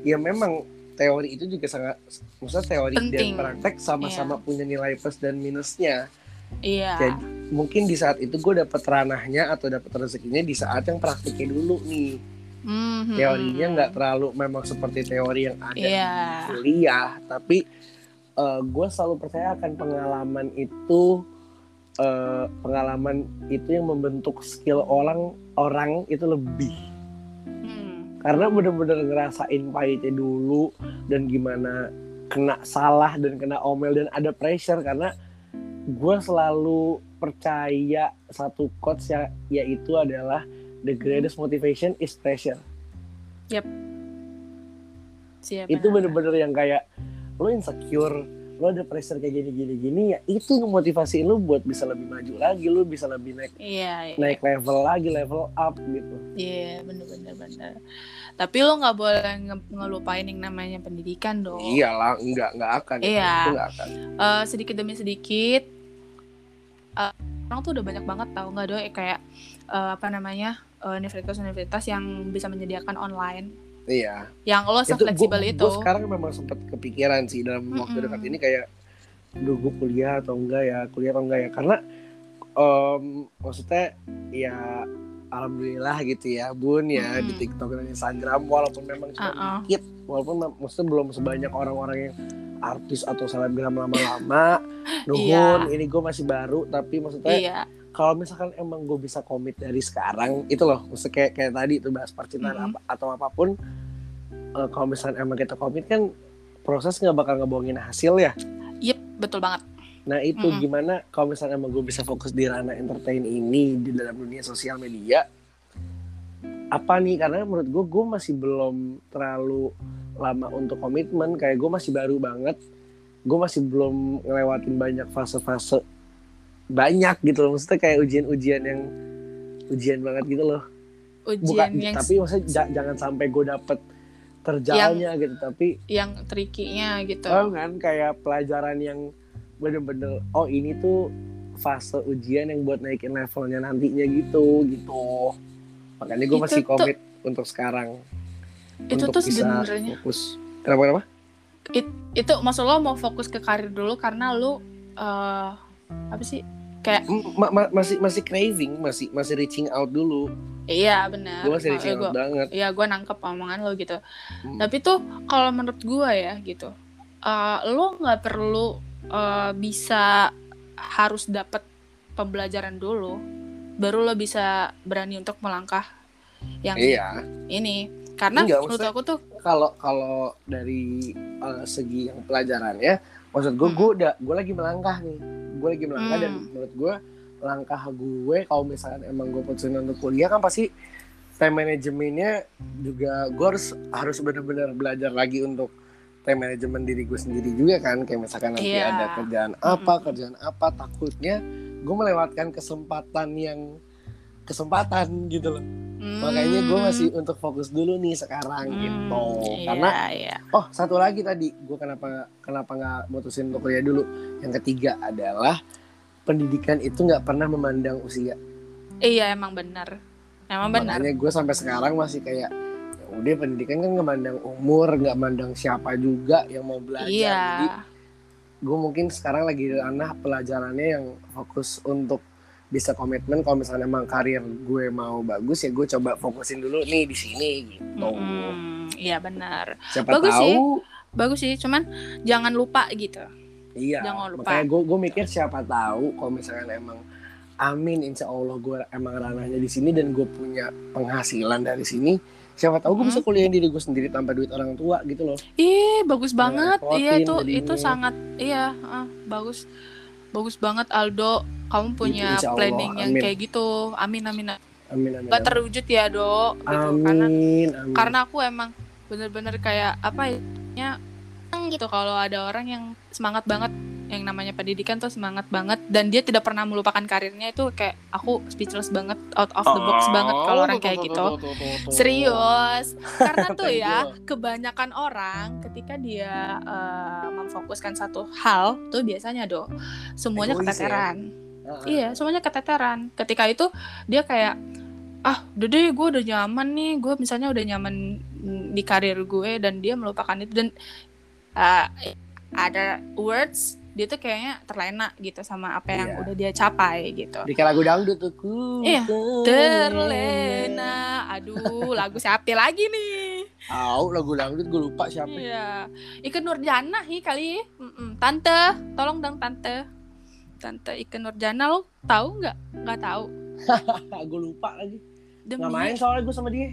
ya memang teori itu juga sangat maksudnya teori Penting. dan praktek sama-sama punya nilai plus dan minusnya Iya. Jadi, mungkin di saat itu gue dapet ranahnya atau dapet rezekinya di saat yang praktiknya dulu nih Mhm. teorinya nggak terlalu memang seperti teori yang ada Iya. di kuliah tapi gue selalu percaya akan pengalaman itu eh, pengalaman itu yang membentuk skill orang orang itu lebih Hmm. karena bener-bener ngerasain pahitnya dulu dan gimana kena salah dan kena omel dan ada pressure karena gue selalu percaya satu quotes ya yaitu adalah the greatest motivation is pressure Siap. itu bener-bener yang kayak lo insecure lo ada pressure kayak gini gini gini ya itu yang motivasi lo buat bisa lebih maju lagi lo bisa lebih naik Iya, iya. naik level lagi level up gitu Iya, bener-bener bener. Tapi lo nggak boleh nge- ngelupain yang namanya pendidikan dong. iyalah nggak nggak akan Iya. itu nggak akan Eh, sedikit demi sedikit, eh, orang tuh udah banyak banget tahu nggak do kayak eh, apa namanya eh, universitas-universitas yang bisa menyediakan online, iya yang lo se-fleksibel gua- itu. gua sekarang memang sempat kepikiran sih dalam waktu Mm-mm. dekat ini kayak duh gue kuliah atau enggak ya kuliah atau enggak ya karena em, maksudnya ya alhamdulillah gitu ya bun ya di Mm-mm. TikTok dan Instagram walaupun memang cuma Uh-uh. dikit walaupun maksudnya belum sebanyak orang-orang yang artis atau selebgram lama-lama nuhun ini gue masih baru tapi maksudnya Iya, kalau misalkan emang gue bisa komit dari sekarang itu loh maksudnya kayak kayak tadi itu bahas percintaan Mhm. apa, atau apa pun eh, kalau misalkan emang kita komit kan proses nggak bakal ngebohongin hasil ya yep, betul banget. nah itu Mhm. gimana kalau misalnya emang gue bisa fokus di ranah entertain ini di dalam dunia sosial media apa nih? Karena menurut gue gue masih belum terlalu lama untuk komitmen. Kayak gue masih baru banget. Gue masih belum ngelewatin banyak fase-fase banyak gitu loh. Maksudnya kayak ujian-ujian yang ujian banget gitu loh. Ujian bukan yang tapi maksudnya ja- jangan sampai gue dapet terjalnya gitu. Tapi yang trikinya gitu. oh kan? Kayak pelajaran yang bener-bener oh ini tuh fase ujian yang buat naikin levelnya nantinya gitu gitu makanya gue masih tuh- komit untuk sekarang. Itu untuk tuh bisa sebenarnya. fokus. Kenapa kenapa? Itu maksud lo mau fokus ke karir dulu karena lo eh apa sih? Kayak ma- ma- masih masih craving masih masih reaching out dulu. Iya benar. Gue masih reaching gue out banget. Iya, gue nangkep omongan lo gitu. Hmm. Tapi tuh kalau menurut gue ya gitu, eh, lo nggak perlu eh, bisa harus dapat pembelajaran dulu, baru lo bisa berani untuk melangkah yang iya ini. Karena Enggak, menurut aku tuh, kalau kalau dari uh, segi yang pelajaran ya maksud gue Hmm. gue udah gue lagi melangkah nih gue lagi melangkah dan Hmm. menurut gue langkah gue kalau misalkan emang gue putusin untuk kuliah kan pasti time manajemennya juga gue harus harus benar-benar belajar lagi untuk time manajemen diri gue sendiri juga kan kayak misalkan nanti Iya. ada kerjaan apa Mm-mm. kerjaan apa takutnya gue melewatkan kesempatan yang kesempatan gitu loh. Makanya gue hmm, masih untuk fokus dulu nih sekarang hmm, gitu. iya, karena iya. oh satu lagi tadi gue kenapa kenapa nggak mutusin untuk kuliah dulu? Yang ketiga adalah pendidikan itu nggak pernah memandang usia. Iya emang benar, emang benar. makanya gue sampai sekarang masih kayak ya udah pendidikan kan nggak mandang umur nggak mandang siapa juga yang mau belajar. Iya, jadi gue mungkin sekarang lagi di ranah pelajarannya yang fokus untuk bisa komitmen kalau misalnya emang karir gue mau bagus ya gue coba fokusin dulu nih di sini gitu iya benar. siapa Bagus tahu sih. Bagus sih, cuman jangan lupa gitu. iya Jangan lupa. makanya gue gue mikir siapa tahu kalau misalnya emang amin insya Allah gue emang ranahnya di sini dan gue punya penghasilan dari sini siapa tahu gue Hmm. bisa kuliah diri gue sendiri tanpa duit orang tua gitu loh Ih, bagus banget. repotin Iya itu jadinya. itu sangat iya, ah, bagus. Bagus banget Aldo. Kamu punya insya Allah, planning yang amin. kayak gitu. Amin amin. amin amin Gak terwujud ya, Dok. Gitu. Karena amin amin karena aku emang bener-bener kayak apa ya gitu kalau ada orang yang semangat banget yang namanya pendidikan tuh semangat banget. Dan dia tidak pernah melupakan karirnya itu kayak aku speechless banget out of the box banget kalau orang kayak gitu. Serius. Karena tuh ya kebanyakan orang ketika dia eh, memfokuskan satu hal tuh biasanya do semuanya ya? keteteran. Iya, semuanya keteteran. Ketika itu dia kayak ah, udah deh gue udah nyaman nih, gue misalnya udah nyaman di karir gue dan dia melupakan itu. Dan uh, ada words dia tuh kayaknya terlena gitu sama apa yang Iya. udah dia capai gitu. di lagu dangdut tuh ku Iya, Terlena, aduh lagu siapa lagi nih? Tahu lagu dangdut gue lupa siapa Iya, Ike Nurjana hi kali. Tante, tolong dong tante. Tante Ike Nurjana lo tahu nggak? Nggak tahu. gue lupa lagi Demi nggak main soalnya gue sama dia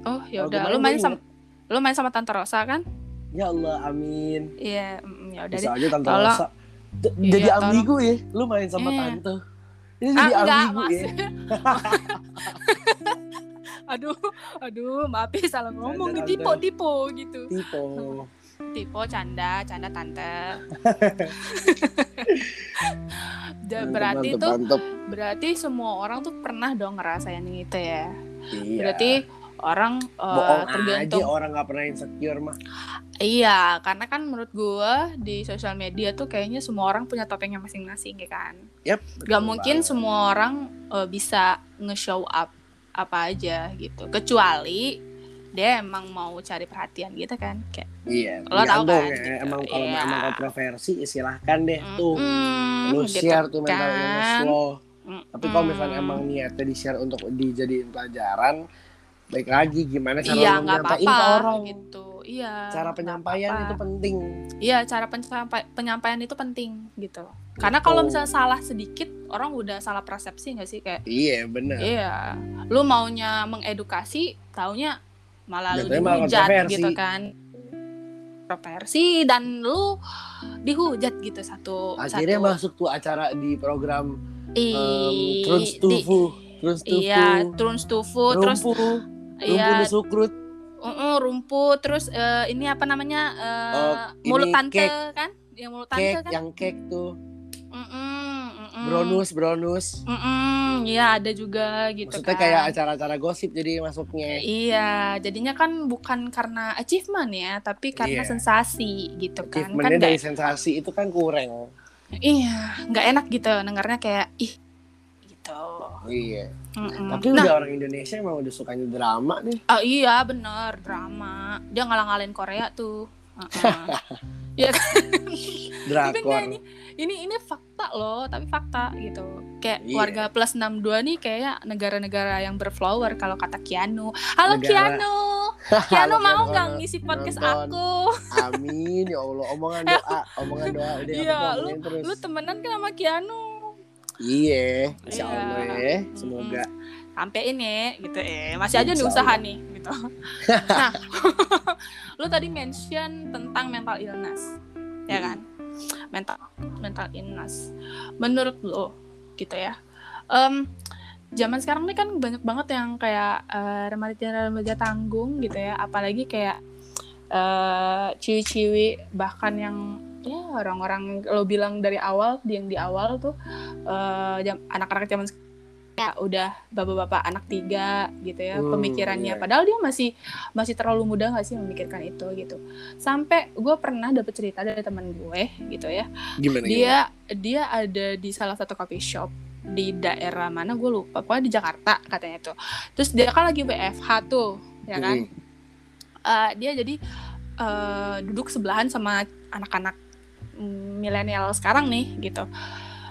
Oh ya udah, lu main, sama lu main sama Tante Rosa kan? ya Allah amin Iya, mm, ya udah bisa deh. aja tante Tolong. Rosa Iya, jadi tolong. ambigu ya lu main sama Iya. tante ini Ah, jadi enggak, ambigu Mas. ya aduh, aduh, maaf ya salah ngomong tipe Tante. tipe gitu. tipe Tipe canda, canda tante. Mantep, berarti mantep, tuh mantep. berarti semua orang tuh pernah dong ngerasain itu ya. Iya. Berarti orang bohong tergantung aja orang nggak pernah insecure mah Iya, karena kan menurut gua di sosial media tuh kayaknya semua orang punya topengnya masing-masing ya kan. Yap, Gak mungkin banget. semua orang eh, bisa nge-show up apa aja gitu. Kecuali dia emang mau cari perhatian gitu kan. Kayak iya Lo tergantung kan, ya. gitu. emang kalau Iya. emang kontroversi ya silahkan deh tuh mm, lu gitu share tuh mental kan. illness lo tapi kalau misalnya emang niatnya di share untuk dijadiin pelajaran baik lagi gimana cara Iya, menyampaikan apa-apa ke orang gitu. Iya. cara penyampaian apa-apa. itu penting Iya, cara penyampai- penyampaian itu penting gitu. Karena kalau misalnya salah sedikit, orang udah salah persepsi nggak sih kayak iya benar Iya, lu maunya mengedukasi, taunya malah lu Jatuhnya dihujat gitu kan. Kontroversi dan lu dihujat gitu satu akhirnya satu. masuk tuh acara di program Ih, um, Truns di- Tufu Truns Tufu Iya, Truns Tufu, terus Iya, Rumpu Sukrut uh-uh, rumput, terus eh, ini apa namanya? eh, Oh, mulut tante cake. kan? Yang mulut tante Cake kan? yang cake tuh Mm-mm, mm-mm. Bronus Bronus Mm-mm, iya ada juga gitu Maksudnya kan. kayak acara-acara gosip jadi masuknya Iya, jadinya kan bukan karena achievement ya, tapi karena Iya. sensasi gitu kan. Kan dari nggak- sensasi itu kan kurang iya, nggak enak gitu dengarnya kayak ih gitu. Iya Mm-mm. Tapi nah, udah orang Indonesia emang udah sukanya drama nih oh iya bener drama. Dia ngalang-ngalin Korea tuh. Kan? Tapi Drakor enggak, ini ini ini fakta loh, tapi fakta gitu. Kayak Iya. warga plus 62 nih kayak negara-negara yang berflower kalau kata Kianu. Halo Negara- Kianu. Kianu Halo, mau nggak ngisi podcast Nonton. aku? Amin ya Allah omongan doa Omongan doa Udah Iya, ngomongin terus Lu temenan kan sama Kianu. Iya Insya Iya. Allah ya Semoga. Sampein ya gitu eh masih aja Insya usaha Allah. nih gitu. Nah lu tadi mention tentang mental illness ya Hmm. kan? Mental mental illness. Menurut lo gitu ya. Em, zaman sekarang nih kan banyak banget yang kayak eh, remaja-remaja tanggung gitu ya. Apalagi kayak eh ciwi-ciwi bahkan yang ya orang-orang lo bilang dari awal yang di awal tuh eh, jam- anak-anak zaman sekarang ya udah bapak-bapak anak tiga gitu ya Hmm, pemikirannya iya. padahal dia masih masih terlalu muda nggak sih memikirkan itu gitu sampai gue pernah dapet cerita dari teman gue gitu ya Gimana gimana? dia dia ada di salah satu coffee shop di daerah mana gue lupa pokoknya di Jakarta katanya tuh terus dia kan lagi WFH tuh ya kan Hmm. Eh, dia jadi eh, duduk sebelahan sama anak-anak milenial sekarang nih gitu.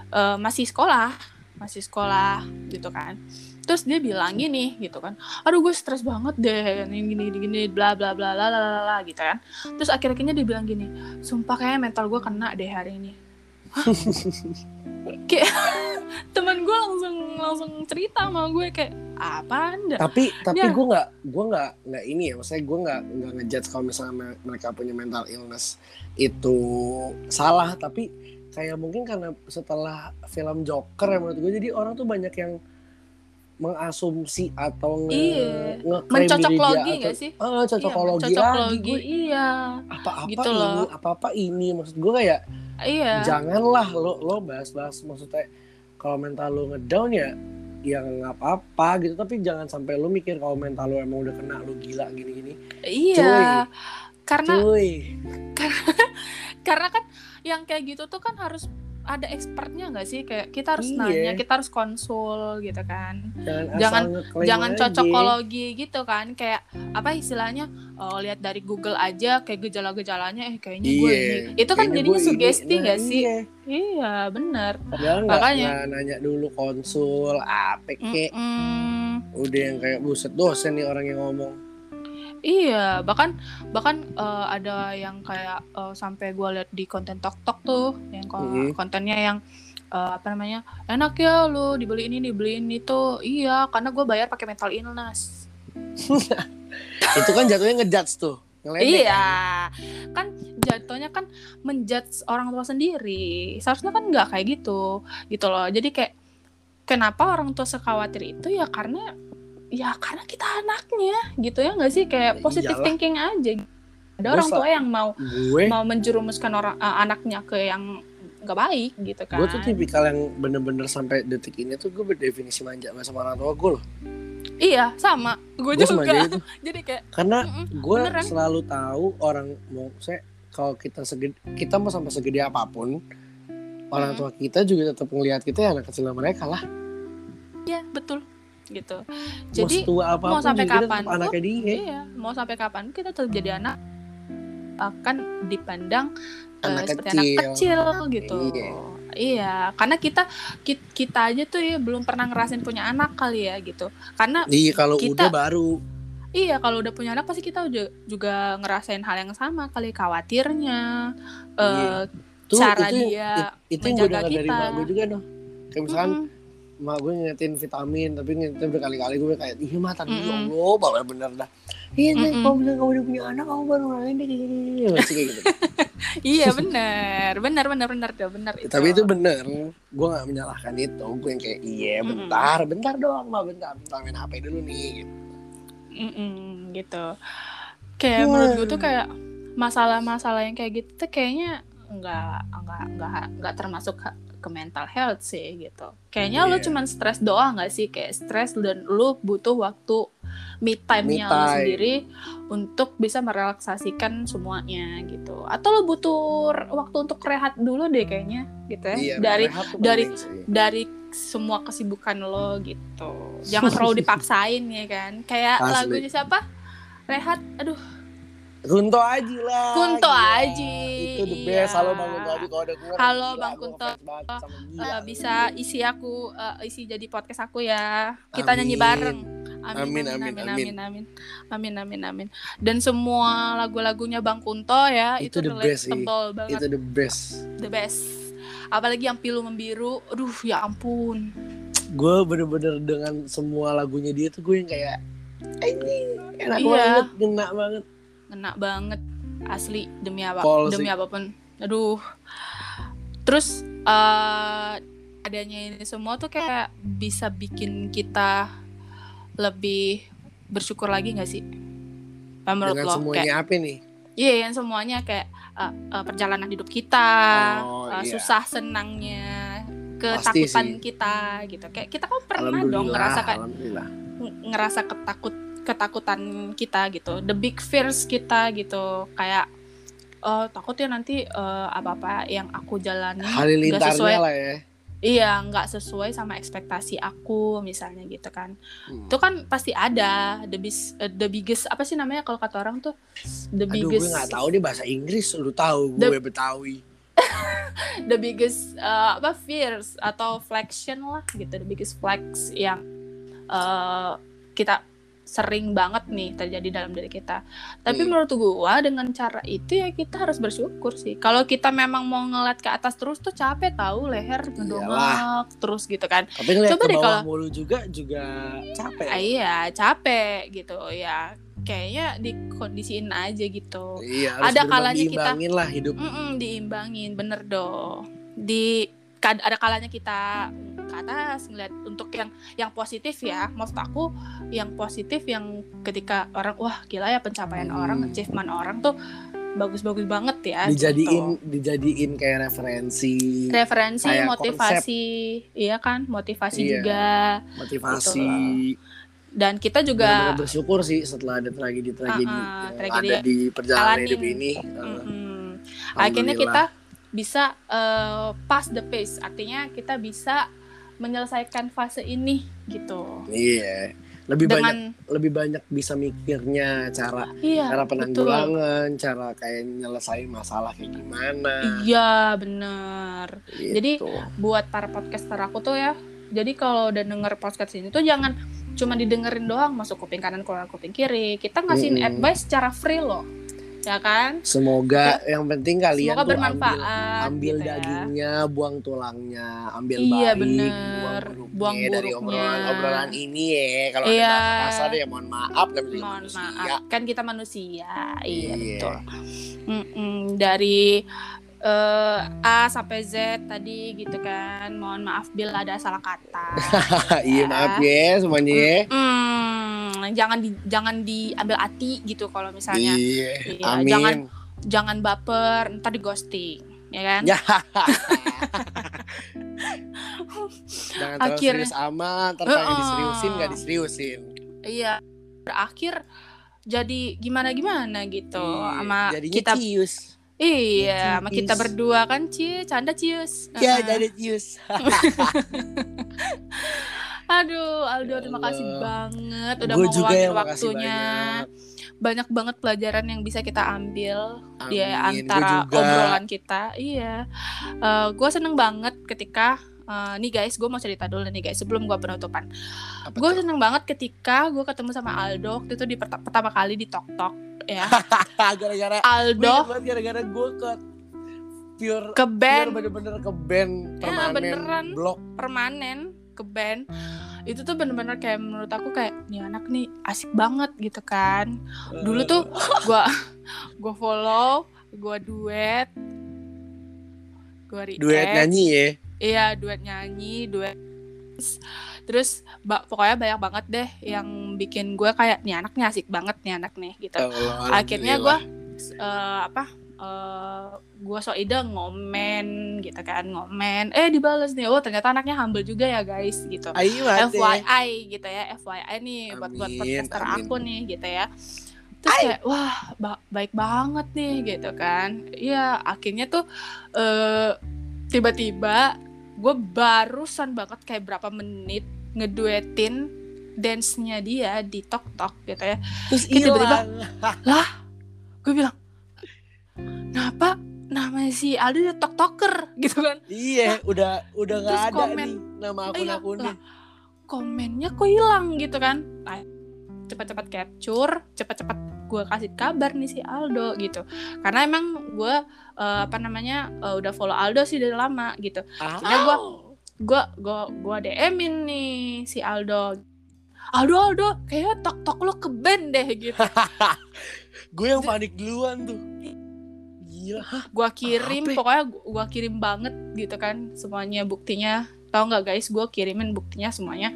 Eh, masih sekolah masih sekolah gitu kan. Terus dia bilang gini gitu kan aduh gue stres banget deh ini gini gini, gini bla bla bla la la la la gitu kan. Terus akhir-akhirnya dia bilang gini sumpah kayaknya mental gue kena deh hari ini. Kayak teman gue langsung langsung cerita sama gue kayak apa anda tapi tapi Ya. gue nggak gue nggak nggak ini ya maksudnya gue nggak nggak ngejudge kalau misalnya me- mereka punya mental illness itu salah. Tapi kayak mungkin karena setelah film Joker ya menurut gue jadi orang tuh banyak yang mengasumsi atau nge, Iya. ngeklaim mencocok logi atau- nggak sih? Ah, cocokologi iya, lagi. mencocokologi, gue iya. Apa-apa Gitu ini loh. apa-apa ini. Maksud gue kayak iya. janganlah lo lo bahas-bahas maksudnya kalau mental lo ngedown ya ya nggak apa-apa gitu. Tapi jangan sampai lo mikir kalau mental lo emang udah kena lo gila gini-gini. Iya karena cuy. karena kan yang kayak gitu tuh kan harus ada expertnya nggak sih kayak kita harus Iya. nanya kita harus konsul gitu kan jangan Jangan- jangan aja. cocokologi gitu kan kayak apa istilahnya oh, lihat dari Google aja kayak gejala-gejalanya eh kayaknya gue Iya, ini itu kan kayaknya jadinya gue sugesti Nah, nggak sih iya. iya benar Makanya. nggak nanya dulu konsul apa kek Mm-mm. udah yang kayak buset dosen nih orang yang ngomong Iya, bahkan bahkan eh, ada yang kayak eh, sampai gue lihat di konten Tok Tok tuh, yang Mhm. kontennya yang eh, apa namanya enak ya lu dibeli ini dibeli ini tuh, iya karena gue bayar pakai mental illness. itu kan jatuhnya ngejudge tuh ngeledek iya, kan jatuhnya kan menjudge orang tua sendiri, seharusnya kan nggak kayak gitu, gitu loh. Jadi kayak kenapa orang tua sekhawatir itu ya karena ya karena kita anaknya, gitu ya nggak sih? Kayak Ya positive iyalah. thinking aja. Ada orang tua yang mau gue mau menjerumuskan orang eh, anaknya ke yang nggak baik gitu kan gue tuh tipikal yang bener-bener sampai detik ini tuh gue berdefinisi manja sama orang tua gue loh. Iya sama. Gue juga. itu. Jadi kayak karena gue selalu tahu orang mau saya kalau kita segede kita mau sampai segede apa pun orang Hmm. tua kita juga tetap ngelihat kita ya anak kecil mereka lah. Iya betul gitu mau jadi setua apa pun sampai kita kapan tetap anaknya dia iya mau sampai kapan kita tetap jadi anak akan dipandang eh, Anak seperti kecil. anak kecil gitu Iya. iya karena kita kita, kita aja tuh ya belum pernah ngerasain punya anak kali ya gitu karena iya kalau Kita- udah baru Iya, kalau udah punya anak pasti kita juga, juga ngerasain hal yang sama kali khawatirnya, Iya. eh, tuh cara itu dia itu menjaga dari kita. gue juga noh kayak misalkan mm-mm. Mak gue ngingetin vitamin tapi ngingetin berkali-kali gue kayak iya mah tadi Mm-mm. Allah bapak bener dah iya nih Mm-mm. kalau bilang kamu udah punya anak kamu baru ngalamin deh masih kayak gitu iya benar, benar benar benar tuh, benar itu. tapi itu bener gue nggak menyalahkan itu gue yang kayak iya bentar bentar doang mah bentar bentar main hp dulu nih gitu. Mm-mm, gitu. Kayak Wah. menurut gue tuh kayak masalah-masalah yang kayak gitu tuh kayaknya nggak nggak nggak nggak termasuk ke mental health sih gitu. Kayaknya lu Iya. cuman stres doang nggak sih kayak stres dan lu butuh waktu me time-nya Me lu time. sendiri untuk bisa merelaksasikan semuanya gitu. Atau lu butuh waktu untuk rehat dulu deh kayaknya gitu ya. iya dari dari- sih. dari semua kesibukan lo gitu. Jangan terlalu dipaksain ya kan. Kayak Asli. lagunya siapa? Rehat. Aduh, Kunto Aji lah Kunto gila. Aji, itu the iya. best halo bang Kunto Aji kalau ada gue Halo, Bang Kunto. eh, bisa isi aku eh, isi jadi podcast aku ya. Kita nyanyi Amin. bareng. Amin, amin, amin, amin. amin, amin, amin, amin, amin. Dan semua lagu-lagunya Bang Kunto ya Itu itu, the best banget, itu the best the best. Apalagi yang pilu membiru, aduh ya ampun. gue bener-bener dengan semua lagunya dia tuh gue yang kayak ini enak Iya. banget ngena banget ngena banget asli demi apa Pol demi sih. apa pun. Aduh. Terus eh adanya ini semua tuh kayak bisa bikin kita lebih bersyukur lagi nggak sih? Apa menurut dengan lo semuanya kayak apa nih iya yang semuanya kayak eh, eh, perjalanan hidup kita Oh, eh, iya. susah senangnya ketakutan kita gitu. Kayak kita kan pernah dong ngerasa kayak ngerasa ketakut ketakutan kita gitu. The big fears kita gitu. Kayak eh takut ya nanti apa apa yang aku jalani nggak sesuai. lah ya. Iya nggak sesuai sama ekspektasi aku misalnya gitu kan. Hmm. itu kan pasti ada. The bis eh, the biggest apa sih namanya kalau kata orang tuh? The aduh gue biggest nggak tahu deh bahasa Inggris lu tahu The- gue Betawi. The biggest eh, apa fears atau flexion lah gitu. The biggest flex yang eh, kita sering banget nih terjadi dalam diri kita. Tapi Hmm. menurut gua dengan cara itu ya kita harus bersyukur sih. Kalau kita memang mau ngeliat ke atas terus tuh capek tahu leher ngedongak terus gitu kan. Tapi ngeliat Coba ke deh bawah kalau- mulu juga juga capek. Ah, iya, capek gitu ya. Kayaknya dikondisiin aja gitu. Iya, harus Ada kalanya kita- lah hidup. Mm-mm, diimbangin, bener dong. Di ada kalanya kita ke atas ngeliat untuk yang yang positif ya. Maksud aku yang positif yang ketika orang wah gila ya pencapaian Hmm. orang, achievement orang tuh bagus-bagus banget ya. dijadiin gitu. dijadiin kayak referensi, referensi, kayak motivasi, iya kan, motivasi Iya. juga. motivasi. Dan kita juga bersyukur sih setelah ada tragedi-tragedi Ah, ah, yang tragedi ada di perjalanan hidup ini. Uh, mm-mm, akhirnya alhamdulillah. kita bisa eh, pass the pace artinya kita bisa menyelesaikan fase ini gitu Iya. Lebih banyak dengan lebih banyak bisa mikirnya cara iya cara betul penanggulangan, cara kayak nyelesain masalah kayak gimana. iya bener Gitu. Jadi, buat para podcaster aku tuh ya jadi kalau udah denger podcast ini tuh jangan cuma didengerin doang masuk kuping kanan keluar kuping kiri kita ngasihin Mm-mm. advice secara free loh ya kan semoga yang penting kalian semoga tuh ambil bermanfaat ambil gitu ya. dagingnya, buang tulangnya, ambil Iya, baik, bener. buang buruknya Buang dari buruknya. obrolan-obrolan ini ya. Kalau Iya. ada bahasa kasar ya mohon maaf juga mohon manusia. maaf kan kita manusia iya, Iya. betul Mm-mm, dari eh, A sampai Z tadi gitu kan mohon maaf bila ada salah kata iya maaf ya semuanya ya. Mm, jangan di jangan diambil hati gitu kalau misalnya Iya. Iya, Amin. jangan jangan baper ntar di ghosting ya kan Ya. Jangan terlalu Akhirnya- serius amat, ntar pengen Heeh. diseriusin gak diseriusin. iya berakhir jadi gimana gimana gitu Iya, sama jadinya kita cius. Iya sama kita berdua kan cie canda cius Ya, Heeh. jadi cius. Aduh, Aldo Ya terima kasih banget udah mau ngeluangin ya waktunya. banyak. Banyak banget pelajaran yang bisa kita ambil di Amin. Gue antara obrolan kita. Iya. gue seneng banget ketika eh, nih guys, gue mau cerita dulu nih guys sebelum gue penutupan. Gue seneng banget ketika gue ketemu sama Aldo waktu itu di perta- pertama kali di Tok Tok ya. gara-gara gue Aldo. gara-gara gue ke pure ke pure band. bener-bener ke band Ya, permanen beneran. blok. Permanen ke band. Itu tuh bener-bener kayak menurut aku kayak nih anak nih asik banget gitu kan. Dulu tuh gua gua follow gua duet gua react. duet nyanyi ya? Iya duet nyanyi duet terus ba- pokoknya banyak banget deh yang bikin gue kayak nih anak nih asik banget nih anak nih gitu Allah, akhirnya alhamdulillah. gue eh, apa eh gue so ide ngomen gitu kan ngomen eh dibales nih oh ternyata anaknya humble juga ya guys gitu mati. FYI gitu ya FYI nih buat buat Amin, podcaster amin. aku nih gitu ya terus kayak wah ba- baik banget nih gitu kan Iya akhirnya tuh eh tiba-tiba gue barusan banget kayak berapa menit ngeduetin dance-nya dia di tok tok gitu ya. Terus Kayak tiba-tiba, hilang. gue bilang kenapa namanya si Aldo dia tok toker gitu kan. Iya udah udah nggak ada komen. nih nama akun Iya, akunnya lah, komennya kok hilang gitu kan. Nah, cepat-cepat capture cepat-cepat gue kasih kabar nih si Aldo gitu. Karena emang gue eh, apa namanya eh, udah follow Aldo sih dari lama gitu. Akhirnya gua- gue gue gue DM-in nih si Aldo. Aldo Aldo kayaknya tok tok lo ke band deh gitu. Gue yang panik duluan tuh. Gila. Hah? Gue kirim Apa? pokoknya gue kirim banget gitu kan semuanya buktinya. Tau nggak guys? Gue kirimin buktinya semuanya.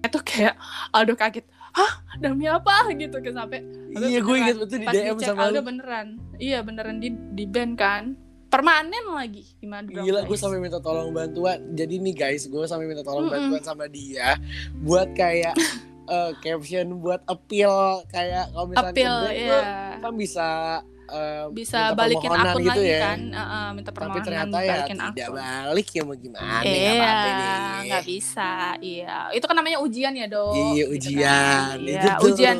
Itu kayak Aldo kaget hah? Demi apa? gitu kan sampai iya gue inget betul di DM sama Aldo lu. beneran. Iya beneran di di band kan permanen lagi gimana dong Gila gue sampai minta tolong bantuan. Jadi nih guys Gue sampai minta tolong Mm-mm. bantuan sama dia Buat kayak eh, Caption buat appeal. Kayak kalau misalnya appeal lu kan bisa uh, bisa balikin akun gitu lagi ya. kan? Uh, uh, minta permohonan tapi ternyata ya balikin tidak akun. balik ya mau gimana? Iya nggak nggak bisa. Iya. Itu kan namanya ujian ya dok? Iya gitu ujian. Kan. Iya, ujian.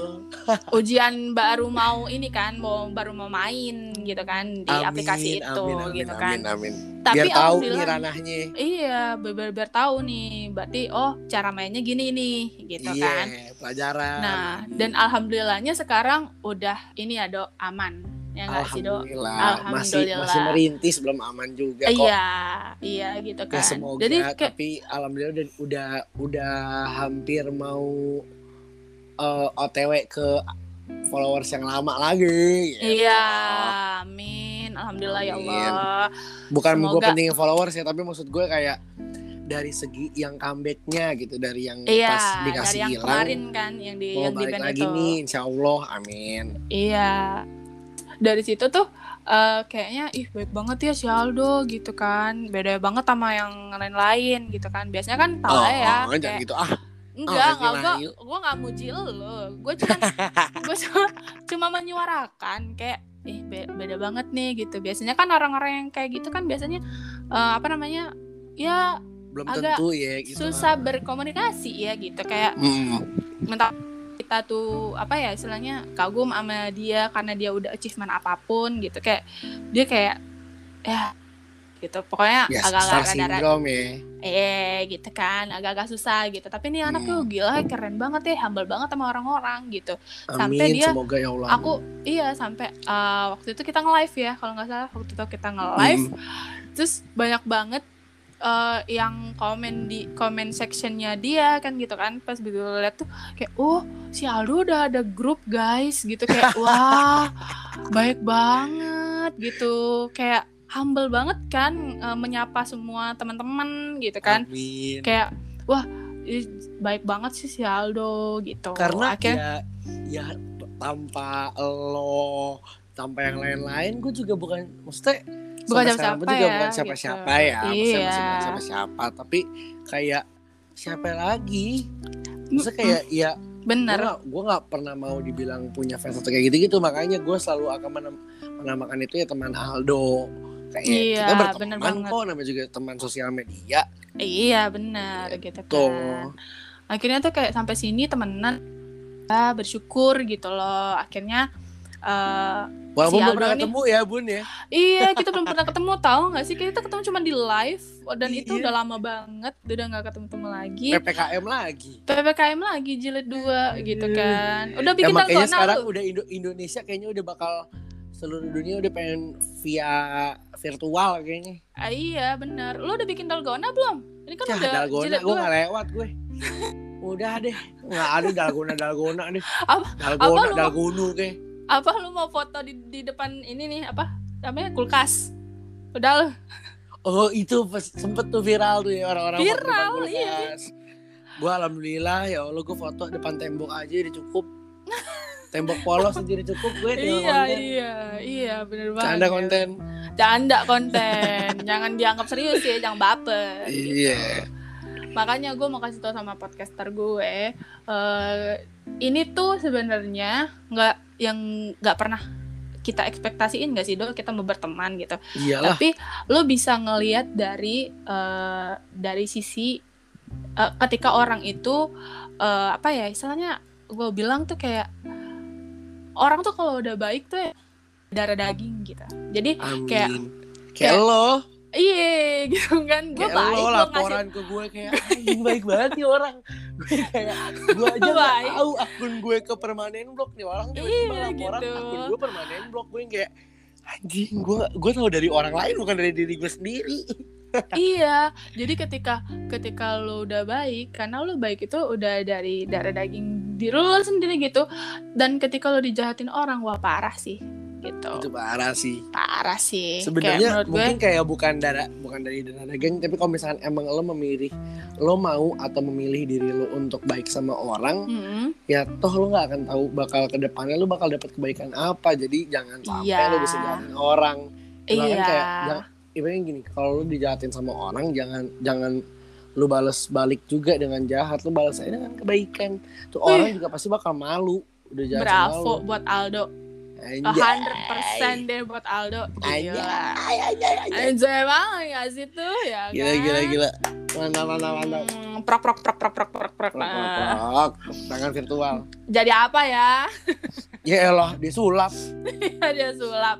Ujian baru mau ini kan mau baru mau main gitu kan di Amin, aplikasi itu amin, amin, gitu kan. amin, amin. tapi biar tahu nih ranahnya. Iya biar, biar tahu nih berarti oh cara mainnya gini nih gitu iya kan. pelajaran. Nah dan alhamdulillahnya sekarang udah ini ya dok aman ya nggak sih dok Alhamdulillah. masih Alhamdulillah. masih merintis belum aman juga kok iya iya gitu ya kan semoga jadi kayak tapi alhamdulillah udah udah udah hampir mau eh, OTW ke followers yang lama lagi ya. Iya, amin. Alhamdulillah ya Amin. Allah. bukan gue Semoga- pentingin followers ya tapi maksud gue kayak dari segi yang comebacknya gitu dari yang Iya, pas dari dikasih yang hilang kemarin kan yang di mau yang balik lagi itu. nih insya Allah amin Iya. Dari situ tuh eh, kayaknya ih baik banget ya si Aldo gitu kan. Beda banget sama yang lain-lain gitu kan. Biasanya kan tau lah ya. oh, jangan kayak- gitu ah Enggak, Oh, enggak, gue gue nggak muji lo, gue cuma gue cuma, cuma menyuarakan kayak eh be- beda banget nih gitu. Biasanya kan orang-orang yang kayak gitu kan biasanya eh, apa namanya ya belum Agak tentu ya gitu susah berkomunikasi ya gitu kayak Hmm. minta kita tuh apa ya istilahnya kagum sama dia karena dia udah achievement apa pun gitu. Kayak dia kayak ya gitu. Pokoknya ya agak-agak star rada-rada syndrome ya. Eh gitu kan. Agak-agak susah gitu. Tapi ini anak tuh Hmm. gila keren banget ya. Humble banget sama orang-orang gitu. Sampai amin dia- semoga ya Allah. aku iya sampai uh, waktu itu kita nge-live ya. Kalau nggak salah waktu itu kita nge-live. Hmm. terus banyak banget uh, yang komen di comment sectionnya dia kan gitu kan. Pas begitu lihat tuh kayak oh si Aldo udah ada grup guys. Gitu kayak wah baik banget gitu. Kayak humble banget kan uh, menyapa semua teman-teman gitu kan. Amin. Kayak wah baik banget sih si Aldo gitu. Karena akhirnya ya ya tanpa lo tanpa yang lain-lain gue juga bukan maksudnya Bukan sekarang pun siapa-siapa juga ya, bukan siapa-siapa gitu. ya Iya. bukan siapa-siapa tapi kayak siapa lagi? Maksudnya kayak ya bener. gue gak, pernah mau dibilang punya fans atau kayak gitu-gitu. Makanya gue selalu akan menem- menamakan itu ya teman Aldo. Kayak Iya, kita berteman kok namanya juga teman sosial media. Iya bener gitu. tuh kan. Akhirnya tuh kayak sampai sini temenan ya bersyukur gitu loh. Akhirnya eh walaupun Si belum pernah ketemu ya bun ya? Iya kita belum pernah ketemu tahu nggak sih? Kita ketemu cuma di live dan itu Iya. udah lama banget udah nggak ketemu ketemu lagi. Ppkm lagi ppkm lagi jilid dua gitu kan. Udah ya bikin makanya dalgona sekarang udah Indo- Indonesia kayaknya udah bakal seluruh dunia udah pengen via virtual kayaknya. Ah, iya bener lu udah bikin dalgona belum? Ini kan Cah, udah dalgona gue gak lewat gue. Udah deh. Nggak ada dalgona dalgona deh Apa- dalgona apa dalgonu kayak apa lu mau foto di, di depan ini nih apa namanya kulkas udah Oh itu pas, sempet tuh viral tuh ya orang-orang Viral, iya. Gua alhamdulillah ya Allah gue foto depan tembok aja udah cukup. tembok polos aja udah cukup gue iya konten. iya iya bener banget Canda konten. canda konten jangan dianggap serius ya jangan baper Iya. Makanya gue mau kasih tau sama podcaster gue eh, ini tuh sebenarnya nggak yang nggak pernah kita ekspektasiin gak sih dok kita mau berteman gitu Iyalah. tapi lo bisa ngelihat dari eh, dari sisi eh, ketika orang itu eh, apa ya istilahnya gue bilang tuh kayak orang tuh kalau udah baik tuh ya darah daging gitu jadi Amin. kayak- Kayak, kayak- lo, iya gitu kan gue baik lo gue ngasih laporan ke gue kayak anjing baik banget nih orang. Gue kayak gue aja Baik. tahu akun gue ke permanen blok nih orang tiba-tiba Iya, laporan gitu. akun gue permanen blok gue kayak anjing gue gue tahu dari orang lain bukan dari diri gue sendiri. iya jadi ketika ketika lo udah baik karena lo baik itu udah dari darah daging diri lo sendiri gitu dan ketika lo dijahatin orang wah parah sih gitu. Itu parah sih. parah sih. Sebenarnya menurut gue mungkin kayak bukan darah bukan dari darah daging tapi kalau misalkan emang lo memilih lo mau atau memilih diri lo untuk baik sama orang Mm-mm. ya toh lo nggak akan tahu bakal ke depannya lo bakal dapat kebaikan apa. Jadi jangan sampai Iya. lo bisa jahatin orang. Bahkan iya. kayak jangan, ibaratnya gini kalau lo dijahatin sama orang jangan jangan lo balas balik juga dengan jahat. Lo balas aja dengan kebaikan. Tuh Wih. orang juga pasti bakal malu. Udah jahat bravo buat Aldo hundred percent deh buat Aldo Anjay, gila anjay, anjay. anjay banget gak sih tuh ya Gila, kan? gila, gila. Mantap, mantap, mantap. Hmm, prok prok prok prok prok prok prok Prok, prok, prok. Tangan virtual. jadi apa ya Ya elah, disulap. dia sulap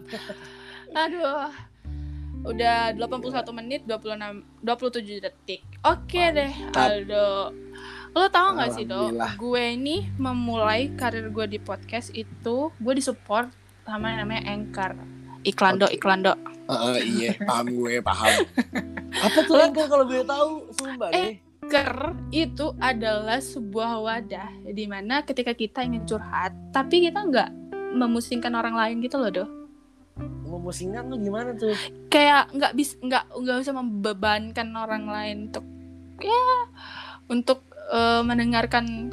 aduh udah 81 menit 26 27 detik oke deh Mantap. Aldo lo tau gak sih do Alhamdulillah. gue ini memulai karir gue di podcast itu gue disupport sama yang namanya Anchor iklan do Oke. iklan do Heeh, iya, paham gue, paham. Apa tuh Anchor kalau gue tahu? Sumpah Eh. deh. Anchor itu adalah sebuah wadah di mana ketika kita ingin curhat tapi kita nggak memusingkan orang lain gitu loh do Memusingkan tuh gimana tuh? kayak nggak bisa nggak nggak usah membebankan orang lain untuk ya untuk eh, mendengarkan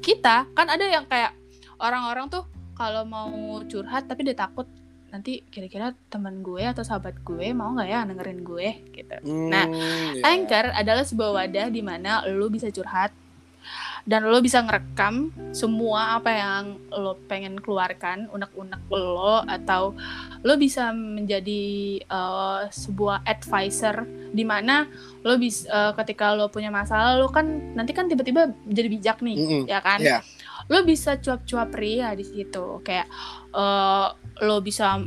kita kan ada yang kayak orang-orang tuh kalau mau curhat tapi dia takut nanti kira-kira teman gue atau sahabat gue mau nggak ya dengerin gue gitu Nah, Hmm, iya. Anchor adalah sebuah wadah di mana lo bisa curhat dan lo bisa ngerekam semua apa yang lo pengen keluarkan, unek-unek lo atau lo bisa menjadi eh, sebuah advisor di mana lo bisa ketika lo punya masalah lo kan nanti kan tiba-tiba jadi bijak nih, Mm-mm. ya kan? Iya. Lo bisa cuap-cuap pria di situ, kayak eh, lo bisa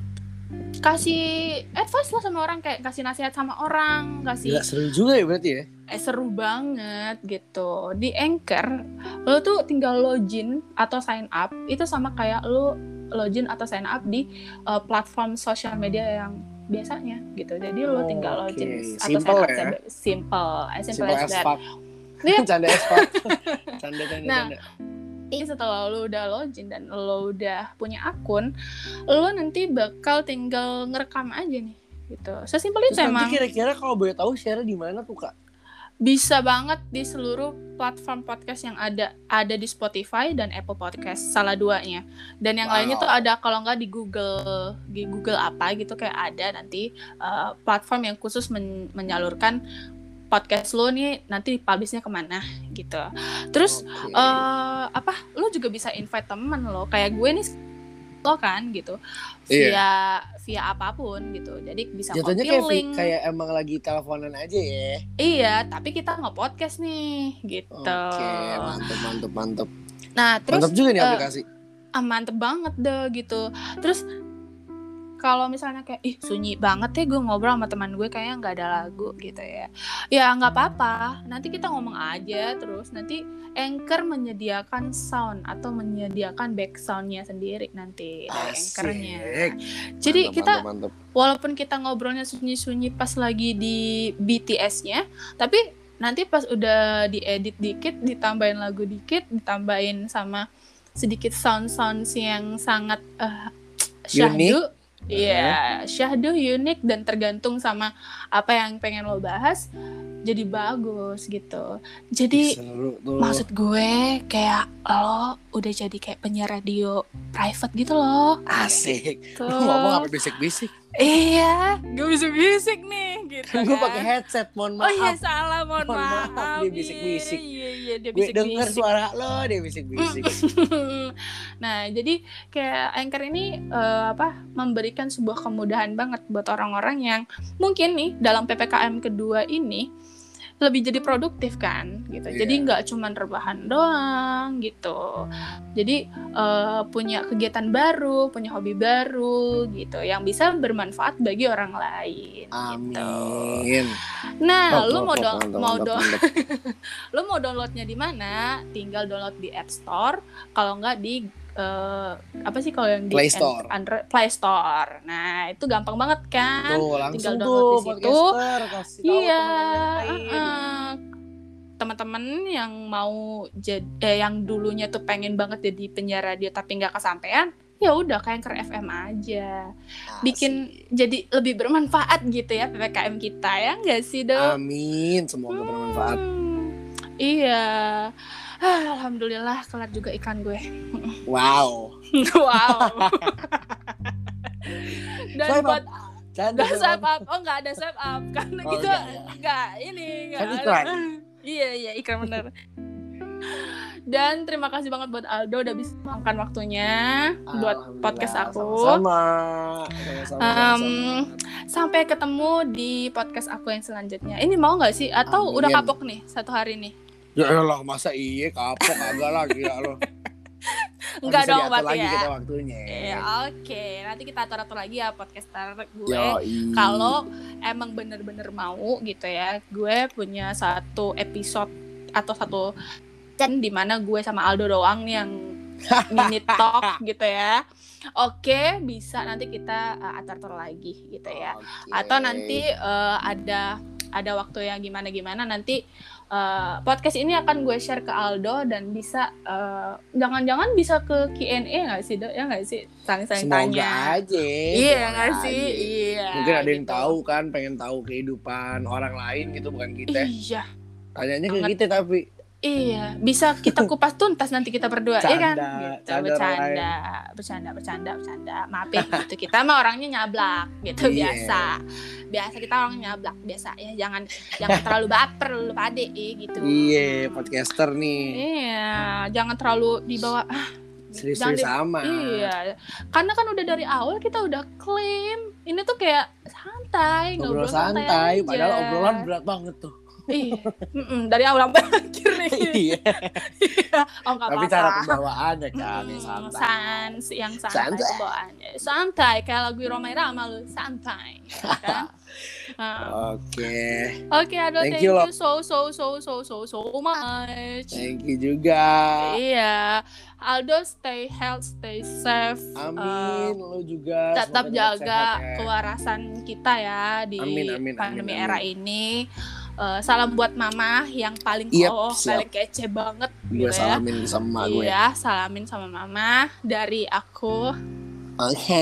kasih advice lah sama orang kayak kasih nasihat sama orang kasih Gila, seru juga ya berarti ya? Eh, seru banget gitu di Anchor lo tuh tinggal login atau sign up itu sama kayak lo login atau sign up di uh, platform sosial media yang biasanya gitu jadi lo tinggal Oke, login atau simple sign up ya? simple as simple, Simple as as that. Canda as fuck. Canda, canda, Nah, canda. Ini setelah lo udah login dan lo udah punya akun, lo nanti bakal tinggal ngerekam aja nih gitu. Sesimpel itu emang. kira-kira kalau boleh tahu share di mana tuh kak? Bisa banget di seluruh platform podcast yang ada ada di Spotify dan Apple Podcast salah duanya dan yang Wow. lainnya tuh ada kalau nggak di Google di Google apa gitu kayak ada nanti uh, platform yang khusus men- menyalurkan podcast lo nih nanti publishnya ke mana gitu terus Oke. eh apa lo juga bisa invite temen lo kayak gue nih lo kan gitu Iya. via via apa pun gitu jadi bisa Jatuhnya copy kayak, link kayak emang lagi teleponan aja ya. Iya, tapi kita nggak podcast nih, gitu. Oke, mantep, mantep, mantep. Nah, terus Mantep juga nih eh, aplikasi. ah, mantep banget deh gitu. Terus kalau misalnya kayak ih sunyi banget ya gue ngobrol sama teman gue kayaknya nggak ada lagu gitu ya. Ya nggak apa-apa. Nanti kita ngomong aja terus nanti anchor menyediakan sound atau menyediakan back soundnya sendiri nanti dari anchornya jadi Mantep, kita mantep, mantep. walaupun kita ngobrolnya sunyi-sunyi pas lagi di BTS-nya, tapi nanti pas udah diedit dikit, ditambahin lagu dikit, ditambahin sama sedikit sound-sound yang sangat eh, syahdu. Iya, syahdu unik dan tergantung sama apa yang pengen lo bahas, jadi bagus gitu. Jadi maksud gue kayak lo udah jadi kayak penyiar radio private gitu loh. Asik. Tuh. Lu ngomong apa bisik-bisik? Iya, gak bisa bisik nih gitu. Kan gue pakai headset, mohon Oh iya maaf. salah, mohon, Mohon maaf. maaf, dia bisik-bisik. Iya, iya, dia gue denger bisik-bisik. suara lo, dia bisik-bisik. nah, jadi kayak Anchor ini eh, apa memberikan sebuah kemudahan banget buat orang-orang yang mungkin nih dalam PPKM kedua ini lebih jadi produktif kan gitu. Jadi Iya. nggak cuman rebahan doang gitu. Jadi eh, punya kegiatan baru, punya hobi baru gitu yang bisa bermanfaat bagi orang lain gitu. Amin. Nah, Mantap, lu mau mantap, do- mantap, mau mantap, do- mantap. lu mau downloadnya di mana? Tinggal download di App Store. Kalau nggak di eh, apa sih kalau yang di Play Store. Android Play Store. Nah, itu gampang banget kan? Tuh, langsung tinggal tuh download di situ. kasih tahu Iya, teman-teman uh-uh. teman-teman yang mau jadi eh, yang dulunya tuh pengen banget jadi penyiar radio tapi nggak kesampaian, ya udah kayak Anchor FM aja. Bikin jadi lebih bermanfaat gitu ya PPKM kita ya nggak sih, Dok? Amin, semoga bermanfaat. Hmm, iya. Ah, Alhamdulillah kelar juga ikan gue. Wow. wow. Dan Swipe buat Canda sama- swipe up, oh nggak ada swipe up karena Oh, gitu nggak, ini nggak Kan ada. Iya iya iklan bener. Dan terima kasih banget buat Aldo udah bisa meluangkan waktunya buat podcast aku. Sama-sama. Um, sampai ketemu di podcast aku yang selanjutnya. Ini mau nggak sih? Atau Amin. udah kapok nih satu hari nih? Ya elah, masa iya kapok agak lagi ya lo. Enggak dong berarti lagi ya. kita waktunya. Ya, Oke, nanti kita atur-atur lagi ya podcaster gue. Kalau emang bener-bener mau gitu ya, gue punya satu episode atau satu kan di mana gue sama Aldo doang nih yang mini talk gitu ya. Oke, bisa nanti kita uh, atur-atur lagi gitu ya. Oke. Atau nanti uh, ada ada waktu yang gimana-gimana nanti uh, podcast ini akan gue share ke Aldo dan bisa uh, jangan-jangan bisa ke Q&A nggak sih, Dok? Ya nggak sih? Saling-saling Semoga tanya. aja. Iya semoga nggak sih? Iya. Mungkin ada yang gitu. tahu kan, pengen tahu kehidupan orang lain gitu bukan kita. Iya, Tanyanya ke kita tapi iya. Bisa kita kupas tuntas nanti kita berdua, ya kan? Canda, Gitu, canda bercanda, bercanda, bercanda, bercanda. Maaf ya, gitu. Kita mah orangnya nyablak, gitu Iya. biasa. Biasa kita orangnya nyablak, biasa ya. Jangan jangan terlalu baper lu pade, eh, gitu. iya podcaster nih. Iya, jangan terlalu dibawa. Ah, Serius-serius jangan sama. Iya, karena kan udah dari awal kita udah klaim ini tuh kayak santai, Ngobrol ngobrol santai, aja. padahal obrolan berat banget tuh. Iya, dari awal sampai akhir nih. Iya. oh nggak Tapi cara pembawaannya kan yang santai. sans yang santai, Santai. bawaannya. Santai kayak lagu Roma Irama lu, santai. ya kan? Oke, Oke, Ado, Thank thank, you, you, Lo. so so so so so so much. thank you juga. Iya, Aldo stay health, stay safe. Amin, lu juga. Uh, tetap Semoga jaga sehat ya. kewarasan kita ya di Amin, amin, pandemi amin, era amin. ini. Uh, salam buat mama yang paling Yep, oh, paling kece banget Gue gitu ya. salamin sama gue. Iya, salamin sama mama dari aku. Oke.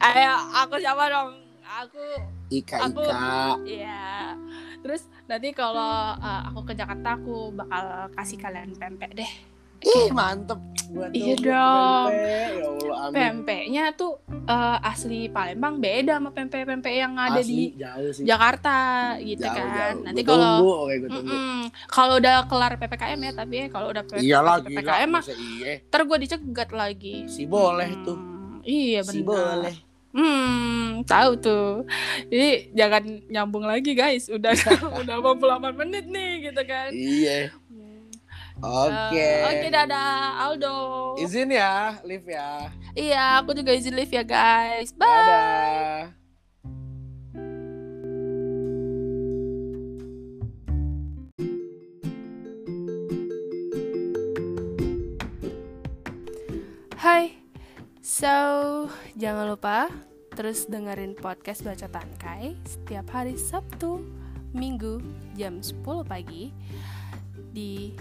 Ayo, aku siapa dong? Aku, Ika aku- Ika. ya. Terus nanti kalau uh, aku ke Jakarta, aku bakal kasih kalian pempek deh. Ih, mantep. Gua Iya dong. pempek. Ya Allah, amin. Pempeknya tuh uh, asli Palembang beda sama pempek-pempek yang ada Asli, di jauh sih. Jakarta gitu Jauh, kan. jauh. Nanti kalau kalau udah kelar PPKM ya, tapi kalau udah P- Iyalah gila. PPKM mah masa iya. gue dicegat lagi. Si boleh tuh. Hmm, Iya Si benar. boleh. Hmm, tahu tuh. Jadi jangan nyambung lagi guys. Udah udah 58 menit nih gitu kan. Iya. Oke. Eh, Oke, dadah Aldo. Izin ya, live ya. Iya, aku juga izin live ya guys. Bye. Dadah. Hai, so jangan lupa terus dengerin podcast Bacotan Kai setiap hari Sabtu, Minggu jam 10 pagi di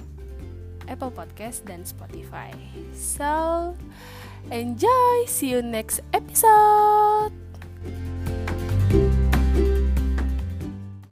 Apple Podcast dan Spotify. So, enjoy. See you next episode.